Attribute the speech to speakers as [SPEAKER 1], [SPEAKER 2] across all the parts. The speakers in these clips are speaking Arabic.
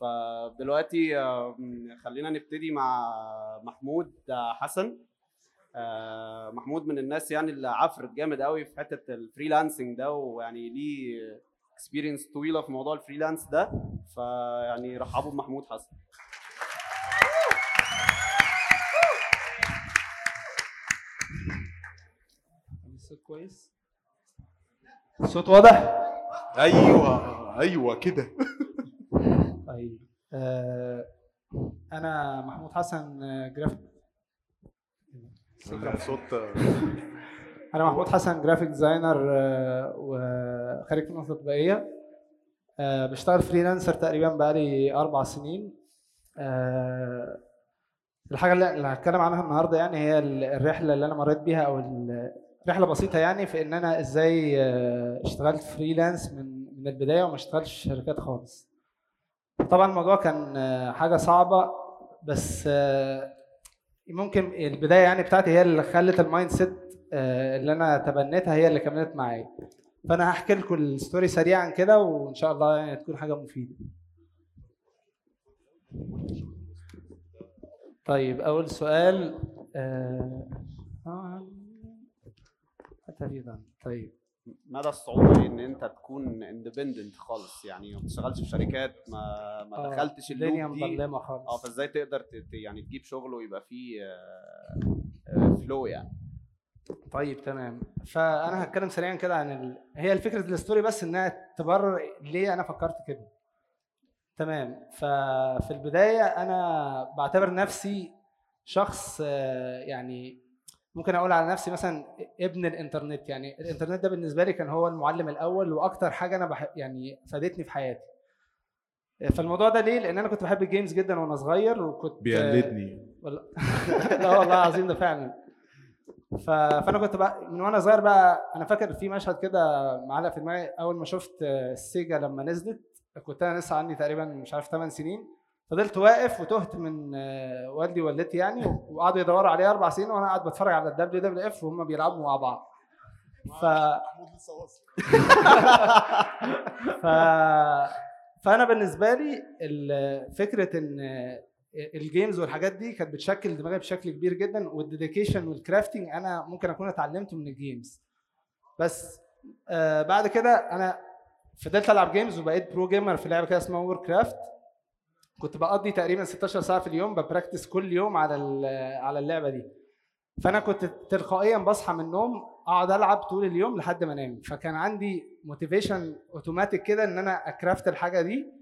[SPEAKER 1] فدلوقتي خلينا نبتدي مع محمود حسن. آه، محمود من الناس يعني اللي حفرت جامد قوي في حتة ال freelancing ده ويعني ليه experience طويلة في موضوع ال freelance ده. فيعني رحبوا بمحمود حسن.
[SPEAKER 2] الصوت كويس؟ الصوت واضح؟
[SPEAKER 3] أيوه أيوه كده.
[SPEAKER 2] آه أنا محمود حسن آه، جرافيك
[SPEAKER 3] صوت
[SPEAKER 2] أنا محمود حسن graphic designer آه، وخريج فنون تطبيقية. آه، بشتغل freelancer تقريبا بقالي أربع سنين. آه، الحاجة اللي هتكلم عنها النهارده يعني هي ال- الرحلة اللي أنا مريت بيها أو رحلة بسيطة يعني في إن أنا إزاي آه، اشتغلت freelance من من البداية وما اشتغلتش في شركات خالص. طبعا الموضوع كان آه، حاجة صعبة بس آه، ممكن البداية يعني بتاعتي هي اللي خلت ال mindset آه، اللي أنا تبنيتها هي اللي كملت معايا. فأنا هحكي لكم ال story سريعا كده وإن شاء الله يعني تكون حاجة مفيدة. طيب أول سؤال آه، طيب.
[SPEAKER 1] مدى الصعوبة إن أنت تكون independent خالص؟ يعني ما بتشتغلش في شركات ما ما
[SPEAKER 2] آه،
[SPEAKER 1] دخلتش
[SPEAKER 2] الدنيا
[SPEAKER 1] ال loop دي.
[SPEAKER 2] مظلمة
[SPEAKER 1] آه
[SPEAKER 2] خالص
[SPEAKER 1] فإزاي تقدر يعني تجيب شغل ويبقى فيه flow يعني؟
[SPEAKER 2] طيب تمام. فأنا هتكلم سريعا كده عن ال... هي الفكرة ال story بس إنها تبرر ليه أنا فكرت كده. تمام. ففي البداية أنا بعتبر نفسي شخص آه، يعني ممكن أقول على نفسي مثلا ابن الإنترنت. يعني الإنترنت ده بالنسبة لي كان هو المعلم الأول وأكتر حاجة أنا بح... يعني فادتني في حياتي. فالموضوع ده ليه؟ لأن أنا كنت بحب الجيمز جدا وأنا صغير وكنت
[SPEAKER 3] بيقلدني.
[SPEAKER 2] والله لا والله العظيم ده فعلا. ف... فأنا كنت بقى من وأنا صغير بقى أنا فاكر في مشهد كده معلق في دماغي أول ما شفت ال Sega لما نزلت كنت أنا لسه عندي تقريبا مش عارف 8 سنين. فضلت واقف وتهت من آه، والدي ووالدتي يعني وقعدوا يدوروا عليا أربع ساعات وأنا قاعد بتفرج على ال WWF وهم بيلعبوا مع بعض. ف... ف... فأنا بالنسبة لي فكرة إن ال games والحاجات دي كانت بتشكل دماغي بشكل كبير جدا وال dedication وال crafting أنا ممكن أكون اتعلمته من ال games بس آه بعد كده أنا فضلت ألعب games وبقيت pro gamer في لعبة كده اسمها Warcraft كنت بقضي تقريبا 16 ساعة في اليوم ب practice كل يوم على على اللعبة دي. فأنا كنت تلقائيا بصحى من النوم أقعد ألعب طول اليوم لحد ما أنام. فكان عندي motivation automatic كده إن أنا ا craft الحاجة دي.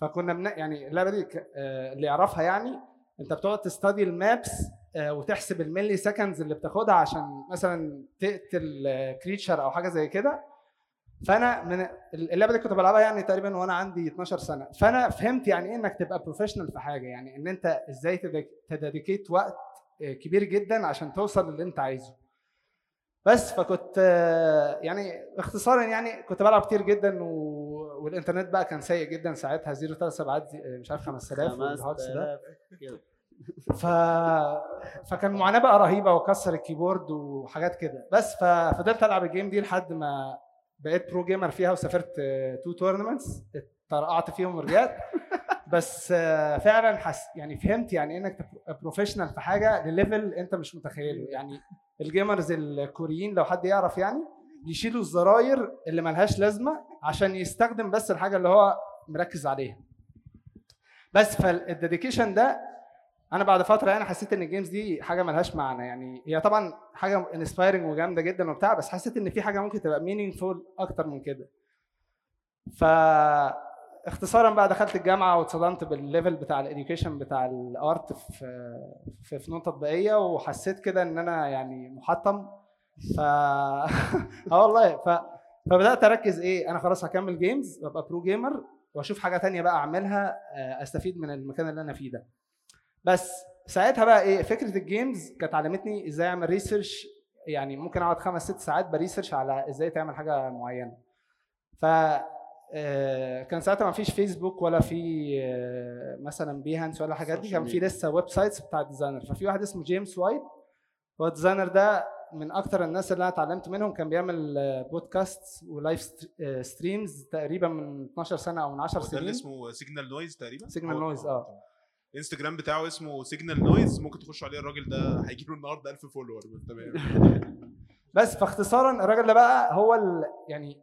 [SPEAKER 2] فكنا بن... يعني اللعبة دي آه، اللي يعرفها يعني أنت بتقعد ت study ال maps آه، وتحسب ال milliseconds اللي بتاخدها عشان مثلا تقتل creature أو حاجة زي كده. فانا من اللعبة دي كنت بلعبها يعني تقريبا وأنا عندي 12 سنة. فانا فهمت يعني إيه إنك تبقى professional في حاجة يعني إن أنت إزاي ت dedicate وقت آه، كبير جدا عشان توصل للي أنت عايزه. بس فكنت آه، يعني اختصارا يعني كنت بلعب كتير جدا و... والإنترنت بقى كان سيء جدا ساعتها zero ثلاث سبعات زي- مش عارف 5000 وال hacks ده.
[SPEAKER 1] 5000 كده
[SPEAKER 2] ف... فكان معاناة بقى رهيبة وكسر ال keyboard وحاجات كده. بس ففضلت ألعب ال game دي لحد ما بقيت pro gamer فيها وسافرت two tournaments اترقعت فيهم ورجعت. بس آه، فعلا حس يعني فهمت يعني إيه إنك تبقى professional في حاجة ل level أنت مش متخيله. يعني ال gamers الكوريين لو حد يعرف يعني بيشيلوا الزراير اللي ملهاش لازمة عشان يستخدم بس الحاجة اللي هو مركز عليها. بس فال dedication ده أنا بعد فترة يعني حسيت ان ال games دي حاجة ملهاش معنى يعني هي طبعا حاجة inspiring وجامدة جدا وبتاع بس حسيت ان في حاجة ممكن تبقى meaningful أكتر من كده. ف اختصارا بقى دخلت الجامعة واتصدمت بال level بتاع ال education بتاع ال art في في فنون تطبيقية وحسيت كده ان أنا يعني محطم. ف آه والله ف فبدأت أركز إيه أنا خلاص هكمل games وأبقى pro gamer وأشوف حاجة تانية بقى أعملها آه، أستفيد من المكان اللي أنا فيه ده. بس ساعتها بقى إيه فكرة ال games كانت علمتني إزاي أعمل research يعني ممكن أقعد خمس ست ساعات ب research على إزاي تعمل حاجة معينة. ف آه، كان ساعتها ما فيش فيسبوك ولا في آه، مثلا Behance ولا الحاجات دي. كان في لسه websites بتاع ال designer ففي واحد اسمه جيمس وايت هو ال designer ده من أكتر الناس اللي أنا اتعلمت منهم. كان بيعمل بودكاست و live st- streams تقريبا من 12 سنة أو من 10
[SPEAKER 4] هو ده اللي
[SPEAKER 2] سنين.
[SPEAKER 4] اسمه Signal Noise تقريبا؟
[SPEAKER 2] Noise، آه.
[SPEAKER 4] تمام. الانستجرام بتاعه اسمه Signal Noise ممكن تخشوا عليه الراجل ده هيجي له النهارده 1000 follower تمام.
[SPEAKER 2] بس فاختصارا الراجل ده بقى هو ال... يعني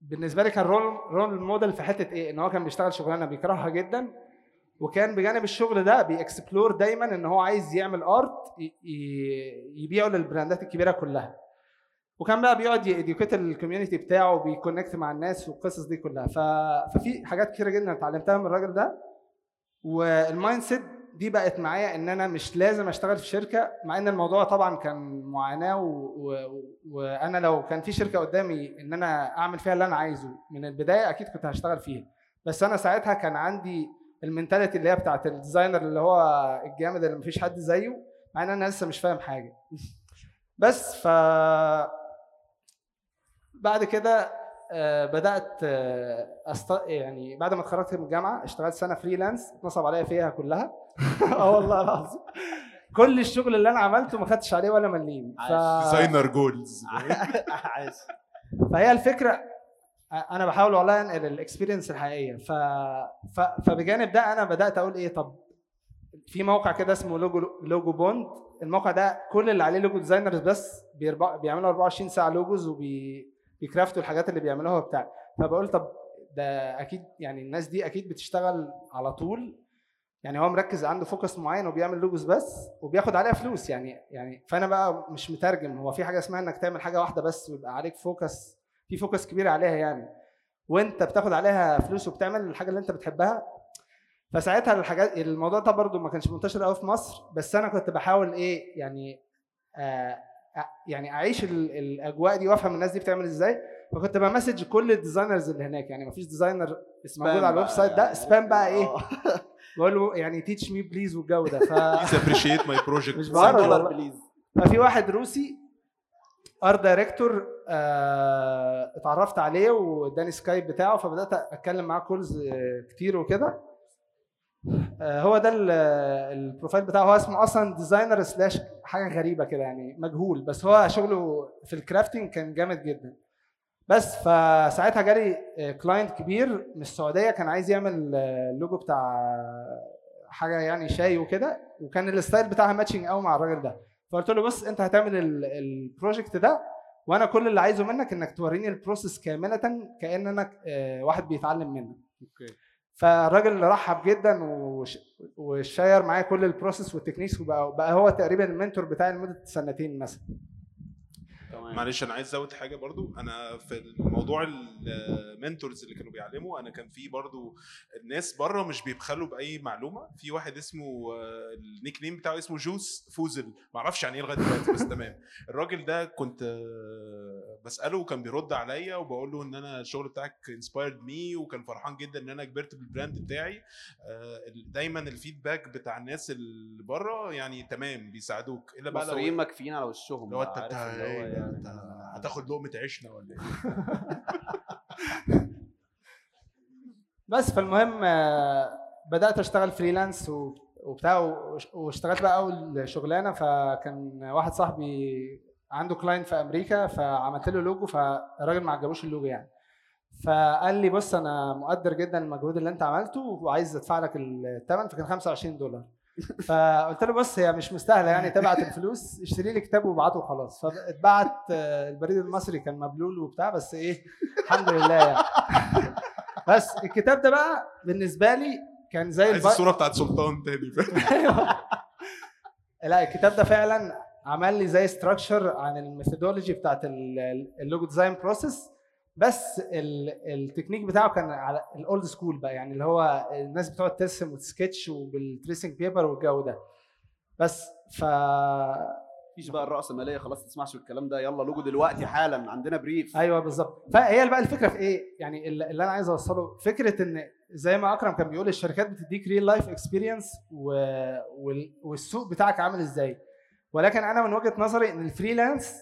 [SPEAKER 2] بالنسبة لي كان role role model في حتة إيه؟ إن هو كان بيشتغل شغلانة بيكرهها جدا وكان بجانب الشغل ده بي explore دايما إن هو عايز يعمل art. يبيعه للبراندات الكبيرة كلها. وكان بقى بيقعد ي educate ال community بتاعه وبي connect مع الناس والقصص دي كلها. ف... ففي حاجات كتيرة جدا اتعلمتها من الراجل ده. وال mindset دي بقت معايا إن أنا مش لازم أشتغل في شركة مع إن الموضوع طبعا كان معاناة. وأنا لو كان في شركة قدامي إن أنا أعمل فيها اللي أنا عايزه من البداية أكيد كنت هشتغل فيها بس أنا ساعتها كان عندي ال mentality اللي هي بتاعت ال designer اللي هو الجامد اللي مفيش حد زيه مع إن أنا لسه مش فاهم حاجة بس ف بعد كده بدأت آه، أست... يعني بعد ما اتخرجت من الجامعة اشتغلت سنة freelance اتنصب عليا فيها كلها. آه والله العظيم. كل الشغل اللي أنا عملته ما خدتش عليه ولا مليم. ف...
[SPEAKER 4] designer goals
[SPEAKER 1] عايش.
[SPEAKER 2] فهي الفكرة أنا بحاول والله أنقل ال experience الحقيقية. ف... ف... فبجانب ده أنا بدأت أقول إيه طب في موقع كده اسمه logo Logopond الموقع ده كل اللي عليه logo designers بس بيربع... بيعملوا 24 ساعة logos وبي craft وا الحاجات اللي بيعملوها وبتاع. فبقول طب ده أكيد يعني الناس دي أكيد بتشتغل على طول. يعني هو مركز عنده focus معين وبيعمل logos بس وبياخد عليها فلوس يعني يعني فأنا بقى مش مترجم. هو في حاجة اسمها إنك تعمل حاجة واحدة بس ويبقى عليك focus في focus كبير عليها يعني. وأنت بتاخد عليها فلوس وبتعمل الحاجة اللي أنت بتحبها. فساعتها الحاجات الموضوع ده برضو ما كانش منتشر قوي في مصر. بس أنا كنت بحاول إيه يعني آه، يعني أعيش ال- الأجواء دي وأفهم الناس دي بتعمل إزاي. فكنت ب message كل ال designers اللي هناك. يعني مفيش designer موجود على ال website ده spam بقى إيه؟ بقول له يعني teach me please والجو ده. ف
[SPEAKER 4] please appreciate my project
[SPEAKER 2] مش بعرف.
[SPEAKER 1] please
[SPEAKER 2] ففي واحد روسي art director آه اتعرفت عليه واداني Skype بتاعه فبدأت أتكلم معاه calls آه، كتير وكده. آه هو ده ال- ال profile بتاعه. هو اسمه أصلا designer slash حاجة غريبة كده يعني مجهول. بس هو شغله في ال crafting كان جامد جدا. بس فساعتها جالي client كبير من السعودية كان عايز يعمل آه، اللوجو بتاع حاجة يعني شاي وكده وكان ال style بتاعها matching قوي مع الراجل ده. فقلت له بص أنت هتعمل ال- ال project ده وأنا كل اللي عايزه منك إنك توريني ال process كاملة كان آه، واحد بيتعلم منك.
[SPEAKER 1] okay.
[SPEAKER 2] فالراجل رحب جدا وش- و share معايا كل ال process وال techniques وبقى بقى هو تقريبا ال mentor بتاعي لمدة سنتين مثلا.
[SPEAKER 1] تمام.
[SPEAKER 4] معلش أنا عايز أزود حاجة برضو. أنا في الموضوع ال mentors اللي كانوا بيعلموا أنا كان في برضو الناس بره مش بيبخلوا بأي معلومة. في واحد اسمه آه، ال nickname بتاعه اسمه جوس فوزل. ما أعرفش يعني إيه لغاية دلوقتي بس تمام. الراجل ده كنت آه، بسأله وكان بيرد عليا وبقول له إن أنا الشغل بتاعك inspired me وكان فرحان جدا إن أنا كبرت بال brand بتاعي. آه، دايما ال feedback بتاع الناس اللي بره يعني تمام بيساعدوك. إلا بقى لو
[SPEAKER 1] المصريين ماكفين على وشهم؟
[SPEAKER 4] لو أنت
[SPEAKER 1] يعني.
[SPEAKER 4] انت هتاخد لقمة عيشنا ولا إيه؟
[SPEAKER 2] بس فالمهم آه، بدأت أشتغل freelance وبتاع واشتغلت بقى أول شغلانة فكان واحد صاحبي عنده client في أمريكا فعملت له لوجو فالراجل ما عجبوش اللوجو يعني. فقال لي بص أنا مقدر جدا المجهود اللي أنت عملته وعايز أدفع لك الثمن فكان 25 دولار. فقلت له بص هي مش مستاهلة يعني تبعت الفلوس اشتري لي كتاب وابعته وخلاص فاتبعت آه، البريد المصري كان مبلول وبتاع بس إيه الحمد لله يعني بس الكتاب ده بقى بالنسبة لي كان زي
[SPEAKER 4] عايز. الصورة بتاعت سلطان تاني فاهم؟
[SPEAKER 2] لا الكتاب ده فعلا عمل لي زي structure عن ال methodology بتاعت ال- ال logo design process بس ال- التكنيك بتاعه كان على ال old school بقى يعني اللي هو الناس بتقعد ترسم وتسكتش وبال tracing paper والجو ده. بس ف
[SPEAKER 1] مفيش بقى الرأسمالية خلاص تسمعش بالكلام ده يلا لوجو دلوقتي حالا عندنا brief
[SPEAKER 2] أيوه بالظبط. فهي بقى الفكرة في إيه؟ يعني اللي أنا عايز أوصله فكرة إن زي ما أكرم كان بيقول الشركات بتديك real life experience والسوق بتاعك عامل إزاي. ولكن أنا من وجهة نظري إن ال freelance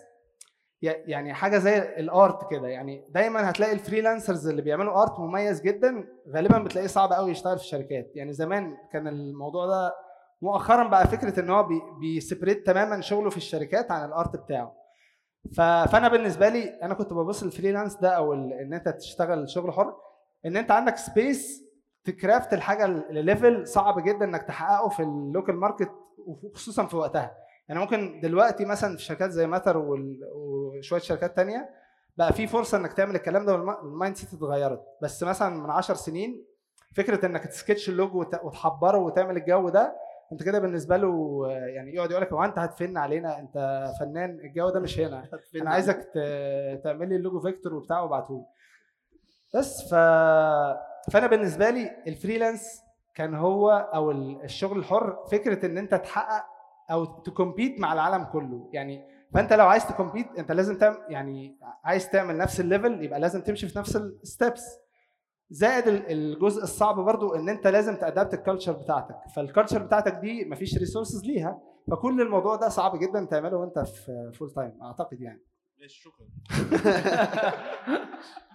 [SPEAKER 2] يعني حاجة زي ال art كده يعني دايما هتلاقي ال freelancers اللي بيعملوا art مميز جدا غالبا بتلاقيه صعب قوي يشتغل في شركات يعني زمان كان الموضوع ده مؤخرا بقى فكرة إن هو بي- بي separate تماما شغله في الشركات عن ال art بتاعه. فأنا بالنسبة لي أنا كنت ببص لل freelance ده أو. إن أنت تشتغل شغل حر إن أنت عندك space ت craft الحاجة ل level صعب جدا إنك تحققه في ال local market وخصوصا في وقتها يعني ممكن دلوقتي مثلا في شركات زي ماتر. وشوية شركات تانية بقى في فرصة إنك تعمل الكلام ده وال mindset اتغيرت. بس مثلا من 10 سنين فكرة إنك ت sketch ال logo وت- وتحبره وتعمل الجو ده أنت كده بالنسبة له يعني يقعد يقول لك هو أنت هتفن علينا؟ أنت فنان؟ الجو ده مش هنا. أنا عايزك تعمل لي اللوجو فيكتور وبتاع وابعته بس ف فأنا بالنسبة لي ال freelance كان هو أو ال- الشغل الحر فكرة إن أنت تحقق أو تـ compete مع العالم كله. يعني فأنت لو عايز تـ compete أنت لازم تعمل يعني عايز تعمل نفس ال level يبقى لازم تمشي في نفس ال steps زائد ال- الجزء الصعب برضو إن أنت لازم تـ adapt ال culture بتاعتك. فال culture بتاعتك دي مفيش resources ليها فكل الموضوع ده صعب جدا تعمله وأنت في full time أعتقد يعني.
[SPEAKER 4] ماشي شكرا.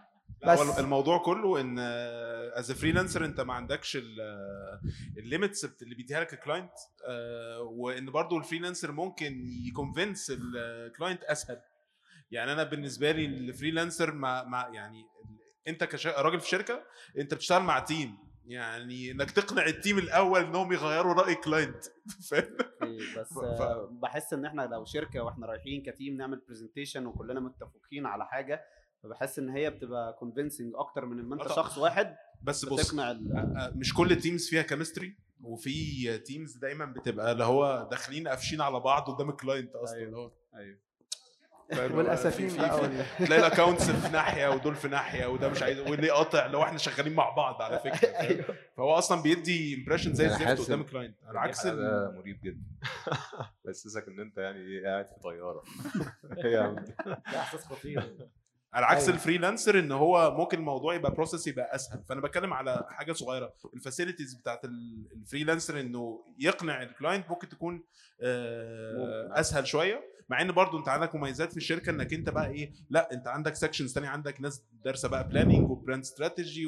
[SPEAKER 2] بس-
[SPEAKER 4] الموضوع كله إن as freelancer أنت ما عندكش ال limits اللي بيديها لك ال client وإن برضو ال freelancer ممكن يـ convince ال client أسهل. يعني أنا بالنسبة لي ال freelancer ما, ما يعني أنت كراجل في شركة أنت بتشتغل مع team يعني إنك تقنع ال team الأول إنهم يغيروا رأي client فاهم؟
[SPEAKER 1] بس
[SPEAKER 4] ف-
[SPEAKER 1] آه، بحس إن إحنا لو شركة وإحنا رايحين كـ team نعمل presentation وكلنا متفقين على حاجة فبحس إن هي بتبقى convincing أكتر من إن أنت
[SPEAKER 4] آه.
[SPEAKER 1] شخص واحد
[SPEAKER 4] بس بص
[SPEAKER 1] بتقنع ال-
[SPEAKER 4] مش كل ال teams فيها chemistry وفي teams دايما بتبقى اللي هو داخلين قافشين على بعض قدام ال client أصلا
[SPEAKER 1] أيوه.
[SPEAKER 4] اللي هو
[SPEAKER 1] أيوه
[SPEAKER 4] فاهم؟
[SPEAKER 2] والأسفين
[SPEAKER 4] تلاقي ال accounts في ناحية ودول في ناحية وده مش عايز واللي قاطع لو إحنا شغالين مع بعض على فكرة فاهم؟ فهو أصلا بيدي impression زي الزفت قدام
[SPEAKER 5] ال
[SPEAKER 4] client على عكس
[SPEAKER 5] ده مريب جدا بحسسك إن أنت يعني إيه قاعد في طيارة إيه يا عم
[SPEAKER 1] ده إحساس خطير
[SPEAKER 4] على عكس
[SPEAKER 2] أيوه.
[SPEAKER 4] ال freelancer إن هو ممكن الموضوع يبقى process يبقى أسهل. فأنا بتكلم على حاجة صغيرة. ال facilities بتاعت ال- ال freelancer إنه يقنع ال client ممكن تكون آه،. أسهل شوية. مع إن برضو أنت عندك مميزات في الشركة إنك أنت بقى إيه لأ أنت عندك sections تانية عندك ناس دارسة بقى planning و brand strategy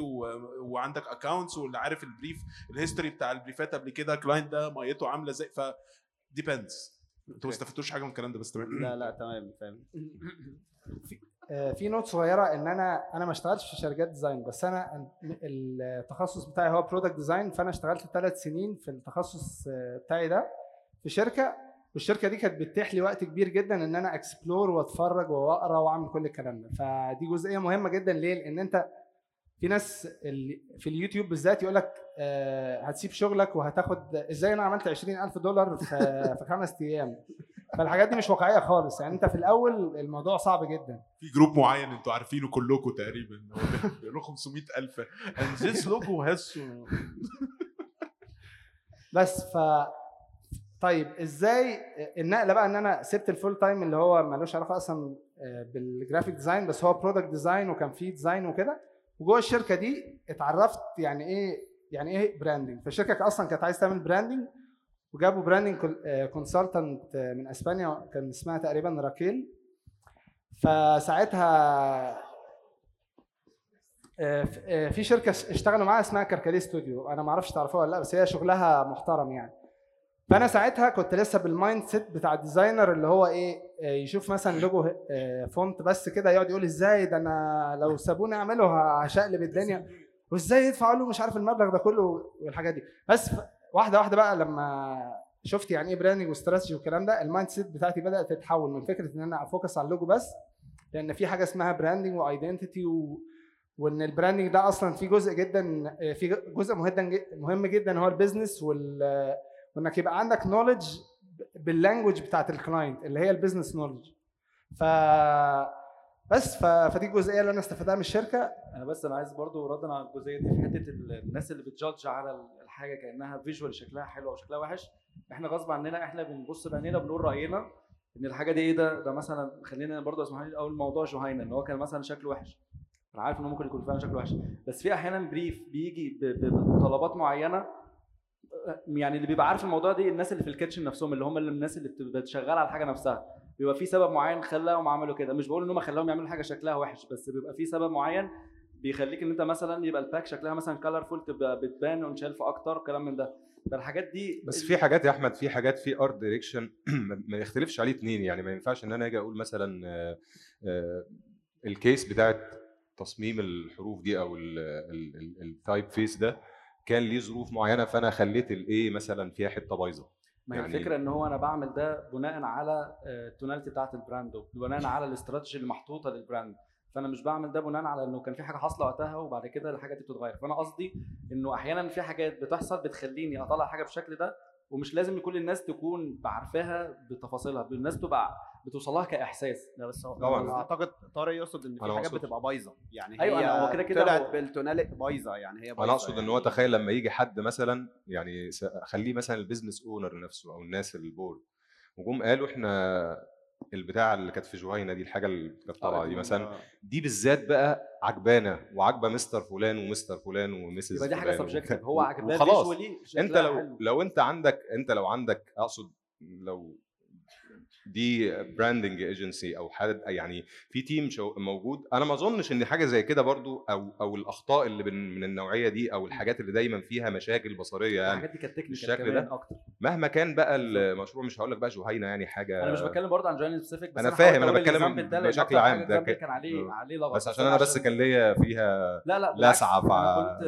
[SPEAKER 4] وعندك accounts واللي عارف البريف ال history بتاع ال brief ات قبل كده client ده ميته عاملة إزاي؟ ف depends أنتوا ما استفدتوش حاجة من الكلام ده بس تمام.
[SPEAKER 1] لا لا تمام فاهم.
[SPEAKER 2] آه، في note صغيرة إن أنا أنا ما اشتغلتش في شركات design بس أنا التخصص بتاعي هو product design فأنا اشتغلت ثلاث سنين في التخصص آه، بتاعي ده في شركة والشركة دي كانت بتتيح لي وقت كبير جدا إن أنا explore وأتفرج وأقرأ وأعمل كل الكلام ده. فدي جزئية مهمة جدا ليه؟ لأن أنت في ناس اللي في اليوتيوب بالذات يقول لك آه، هتسيب شغلك وهتاخد إزاي أنا عملت 20000 دولار في في خمس أيام؟ فالحاجات دي مش واقعية خالص. يعني أنت في الأول الموضوع صعب جدا.
[SPEAKER 4] في group معين أنتوا عارفينه كلكم تقريبا. بيقول له 500000 and this logo has
[SPEAKER 2] بس ف طيب إزاي النقلة بقى إن أنا سبت ال full time اللي هو ملوش علاقة أصلا آه، بال graphic design بس هو product design وكان فيه design وكده؟ وجوه الشركة دي اتعرفت يعني إيه يعني إيه branding فالشركه أصلا كانت عايز تعمل branding وجابوا branding consultant من أسبانيا كان اسمها تقريبا راكيل. فساعتها آه، آه، في شركة اشتغلوا معاها اسمها كركديه ستوديو. أنا ما أعرفش تعرفوها ولا لأ بس هي شغلها محترم يعني. فأنا ساعتها كنت لسه بال mindset بتاع ال designer اللي هو إيه آه، يشوف مثلا لوجو آه، font بس كده يقعد يقول إزاي ده أنا لو سابوني أعمله هشقلب الدنيا. وإزاي يدفعوا له مش عارف المبلغ ده كله والحاجات دي. بس واحدة واحدة بقى لما شفت يعني إيه branding و strategy والكلام ده ال mindset بتاعتي بدأت تتحول من فكرة إن أنا أ focus على اللوجو بس لأن في حاجة اسمها branding و identity و... وإن ال branding ده أصلا في جزء جدا في جزء مهم مهم جدا هو ال business وال وإنك يبقى عندك knowledge بال language بتاعت ال client اللي هي ال business knowledge ف بس ف... فدي الجزئية اللي أنا استفدتها من الشركة.
[SPEAKER 6] أنا بس أنا عايز برضو ردا على الجزئية دي في حتة ال- الناس اللي بتـ judge على الحاجة كأنها visual شكلها حلو أو شكلها وحش. إحنا غصب عننا إحنا بنبص بعينينا بنقول رأينا إن الحاجة دي إيه ده؟ ده مثلا خلينا برضو اسمح لي اول موضوع جهينه إن هو كان مثلا شكله وحش. أنا عارف إنه ممكن يكون فعلا شكله وحش. بس في أحيانا brief بيجي بطلبات معينة يعني اللي بيبقى عارف الموضوع دي الناس اللي في ال kitchen نفسهم اللي هم اللي الناس اللي بتبقى شغاله على الحاجة نفسها. بيبقى في سبب معين خلاهم عملوا كده. مش بقول إن هم خلاهم يعملوا حاجة شكلها وحش بس بيبقى في سبب معين بيخليك إن أنت مثلا يبقى ال pack شكلها مثلا colorful تبقى بتبان on shelf أكتر كلام من ده. فالحاجات دي
[SPEAKER 5] بس في حاجات يا أحمد في حاجات في art direction ما يختلفش عليه اتنين. يعني ما ينفعش إن أنا أجي أقول مثلا آه، آه، ال case بتاعت تصميم الحروف دي أو ال typeface ده كان ليه ظروف معينة فأنا خليت ال A مثلا فيها حتة بايظة.
[SPEAKER 6] ما هي
[SPEAKER 5] يعني-
[SPEAKER 6] الفكرة إن هو أنا بعمل ده بناء على آه، ال tonality بتاعت ال brand وبناء على الاستراتيجي اللي محطوطه لل brand فأنا مش بعمل ده بناء على إنه كان في حاجة حاصلة وقتها وبعد كده الحاجة دي بتتغير. فأنا قصدي إنه أحيانا في حاجات بتحصل بتخليني أطلع حاجة بالشكل ده ومش لازم كل الناس تكون بعرفاها بتفاصيلها الناس بتبقى بتوصلها كإحساس.
[SPEAKER 1] لا بس هو
[SPEAKER 5] طبعاً.
[SPEAKER 1] أعتقد طارق يقصد إن في حاجات بتبقى بايظة. يعني
[SPEAKER 6] أيوة،
[SPEAKER 1] هي
[SPEAKER 6] هو كده كده
[SPEAKER 1] طلعت
[SPEAKER 6] هو-
[SPEAKER 1] بال tonality بايظة يعني هي بايظة
[SPEAKER 5] أنا أقصد إن
[SPEAKER 1] يعني
[SPEAKER 5] هو تخيل لما يجي حد مثلا يعني خليه مثلا ال business owner نفسه أو الناس ال board وجم قالوا إحنا البتاع اللي كانت في جهينة دي الحاجة اللي كانت طالعة دي مثلا دي بالذات بقى عجبانة وعاجبه Mr. فلان و Mr. فلان و Mrs.
[SPEAKER 6] يبقى دي حاجة
[SPEAKER 5] subjective
[SPEAKER 6] هو عجباه
[SPEAKER 5] وخلاص.
[SPEAKER 6] visually
[SPEAKER 5] انت لو لو انت عندك انت لو عندك أقصد لو دي branding agency أو حد يعني في team شو موجود أنا ما أظنش إن حاجة زي كده برضو أو أو الأخطاء اللي من من النوعية دي أو الحاجات اللي دايما فيها مشاكل بصرية يعني
[SPEAKER 6] الحاجات دي كانت technical
[SPEAKER 5] بالشكل
[SPEAKER 6] كمان
[SPEAKER 5] ده.
[SPEAKER 6] أكتر
[SPEAKER 5] مهما كان بقى المشروع مش هقول لك بقى جهينة يعني حاجة
[SPEAKER 6] أنا مش بتكلم برضه عن جهينة specific بس حاولت
[SPEAKER 5] فاهم،
[SPEAKER 6] أقول
[SPEAKER 5] بتكلم بشكل عام، ده
[SPEAKER 6] كان عليه
[SPEAKER 5] آه.
[SPEAKER 6] عليه لغط
[SPEAKER 5] بس عشان أنا بس كان ليا فيها
[SPEAKER 6] لا لا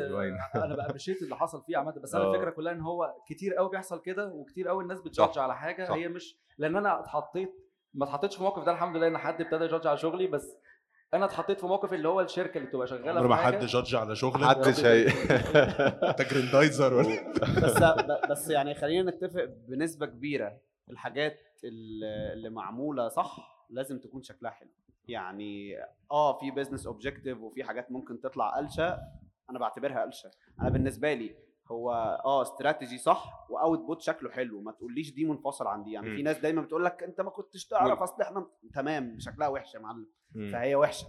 [SPEAKER 5] جهينة.
[SPEAKER 6] أنا ب appreciate اللي حصل فيه عامة بس أنا
[SPEAKER 5] آه.
[SPEAKER 6] الفكرة كلها إن هو كتير قوي بيحصل كده وكتير قوي الناس بت judge
[SPEAKER 5] صح.
[SPEAKER 6] على
[SPEAKER 5] حاجة.
[SPEAKER 6] هي مش لأن أنا اتحطيت ما اتحطيتش في موقف ده الحمد لله ان حد ابتدى ي judge على شغلي بس أنا اتحطيت في موقف اللي هو الشركة اللي بتبقى شغالة
[SPEAKER 4] عمر ما حد judge على شغلك.
[SPEAKER 5] محدش هي
[SPEAKER 4] انت جريندايزر ولا
[SPEAKER 1] بس بس يعني خلينا نتفق بنسبة كبيرة الحاجات اللي اللي معمولة صح لازم تكون شكلها حلو. يعني آه في business objective وفي حاجات ممكن تطلع قلشة أنا بعتبرها قلشة. أنا بالنسبة لي هو آه استراتيجي صح و output شكله حلو ما تقوليش دي منفصل عن دي يعني
[SPEAKER 5] مم.
[SPEAKER 1] في ناس دايما بتقول لك أنت ما كنتش تعرف. أصل إحنا تمام شكلها وحش يا معلم. فهي وحشة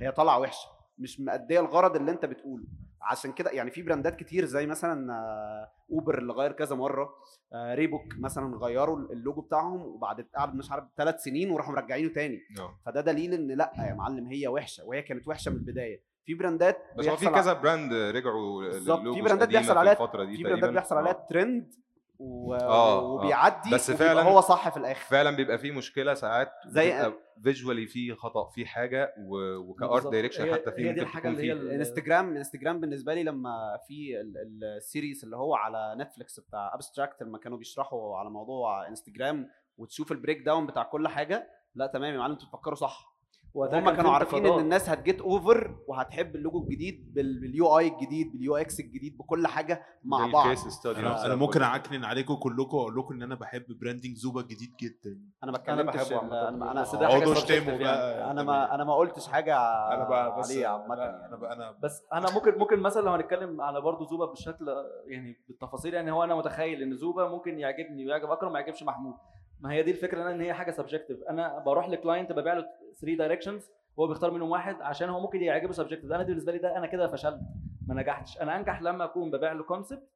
[SPEAKER 1] هي طالعة وحشة مش مأدية الغرض اللي أنت بتقوله عشان كده يعني في براندات كتير زي مثلا آه، اوبر اللي غير كذا مرة آه، ريبوك مثلا غيروا اللوجو بتاعهم وبعد قعد مش عارف ثلاث سنين وراحوا مرجعينه تاني
[SPEAKER 5] آه.
[SPEAKER 1] فده دليل إن لأ يا معلم هي وحشة وهي كانت وحشة من البداية في براندات
[SPEAKER 5] بس هو في كذا brand رجعوا
[SPEAKER 1] بالظبط في براندات بيحصل عليها
[SPEAKER 5] الفترة دي
[SPEAKER 1] في براندات. بيحصل
[SPEAKER 5] آه.
[SPEAKER 1] عليها ترند و...
[SPEAKER 5] آه،
[SPEAKER 1] وبيعدي
[SPEAKER 5] بس فعلاً-
[SPEAKER 1] هو صح في الآخر
[SPEAKER 5] فعلا بيبقى في مشكلة ساعات
[SPEAKER 1] زي-
[SPEAKER 5] visually في خطأ في حاجة و-
[SPEAKER 6] وك
[SPEAKER 5] art.
[SPEAKER 6] direction
[SPEAKER 5] حتى في
[SPEAKER 6] هي دي
[SPEAKER 5] تكون
[SPEAKER 6] اللي هي
[SPEAKER 1] الانستجرام الانستجرام بالنسبة لي لما في ال- ال- ال series اللي هو على نتفليكس بتاع Abstract لما كانوا بيشرحوا على موضوع انستجرام وتشوف ال breakdown بتاع كل حاجة لا تمام يا معلم أنتوا بتفكروا صح هم كانوا عارفين
[SPEAKER 6] إن.
[SPEAKER 1] الناس هت get over وهتحب اللوجو الجديد بال- بال UI الجديد بال UX الجديد بكل حاجة مع بعض
[SPEAKER 5] أنا
[SPEAKER 4] أنا ممكن. أعكنن عليكم كلكم وأقول لكم إن أنا بحب branding زوبا الجديد جدا
[SPEAKER 1] أنا ما اتكلمتش.
[SPEAKER 6] أنا أنا
[SPEAKER 4] اقعدوا اشتموا
[SPEAKER 6] يعني.
[SPEAKER 4] بقى
[SPEAKER 1] أنا ما أنا ما قلتش حاجة
[SPEAKER 4] أنا بقى بس
[SPEAKER 1] عليه
[SPEAKER 4] عامة
[SPEAKER 1] يعني.
[SPEAKER 4] أنا بقى أنا
[SPEAKER 6] بس أنا ممكن ممكن مثلا لو هنتكلم على برضه زوبا بالشكل يعني بالتفاصيل يعني هو أنا متخيل إن زوبا ممكن يعجبني ويعجب أكرم ما يعجبش محمود ما هي دي الفكرة ان هي حاجة subjective أنا بروح ل client ببيع له 3 directions هو بيختار منهم واحد عشان هو ممكن يعجبه subjective أنا بالنسبة لي ده أنا كده فشلت ما نجحتش. أنا أنجح لما أكون ببيع له concept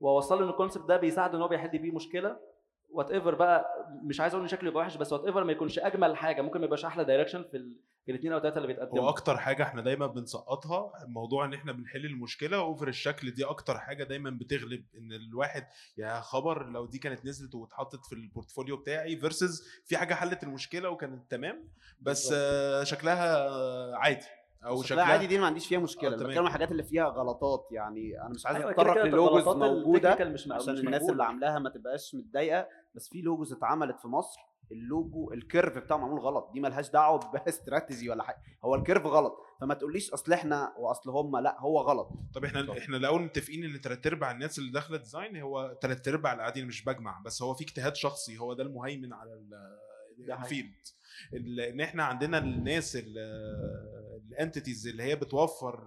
[SPEAKER 6] وأوصل له إن ال concept ده بيساعده إن هو بيحل بيه مشكلة. whatever بقى مش عايز أقول إن شكله يبقى وحش بس whatever ما يكونش أجمل حاجة. ممكن ما يبقاش أحلى direction في الاثنين أو ثلاثة اللي بيتقدموا
[SPEAKER 4] هو أكتر حاجة إحنا دايما بنسقطها موضوع إن إحنا بنحل المشكلة over الشكل دي أكتر حاجة دايما بتغلب إن الواحد يا خبر لو دي كانت نزلت واتحطت في ال portfolio بتاعي versus في حاجة حلت المشكلة وكانت تمام بس. آه، شكلها عادي أو
[SPEAKER 1] شكلها عادي دي ما عنديش فيها مشكلة
[SPEAKER 4] آه،.
[SPEAKER 1] بتكلم عن الحاجات اللي فيها غلطات يعني أنا مش عايز
[SPEAKER 6] أيوة
[SPEAKER 1] أتطرق
[SPEAKER 6] كده
[SPEAKER 1] للوجوز
[SPEAKER 6] موجودة مش
[SPEAKER 1] عشان
[SPEAKER 6] مش
[SPEAKER 1] الناس. اللي عاملاها ما تبقاش متضايقة بس في logos اتعملت في مصر ال logo ال curve بتاعه معمول غلط. دي ملهاش دعوة باستراتيجي ولا حاجة. هو ال curve غلط. فما تقوليش أصل إحنا وأصل هم لأ هو غلط.
[SPEAKER 4] طب إحنا إحنا الأول متفقين إن ثلاث أرباع الناس اللي داخلة design هو ثلاث أرباع القاعدين مش بجمع. بس هو في اجتهاد شخصي. هو ده المهيمن على. ال field. ال- إن إحنا عندنا الناس ال entities اللي هي بتوفر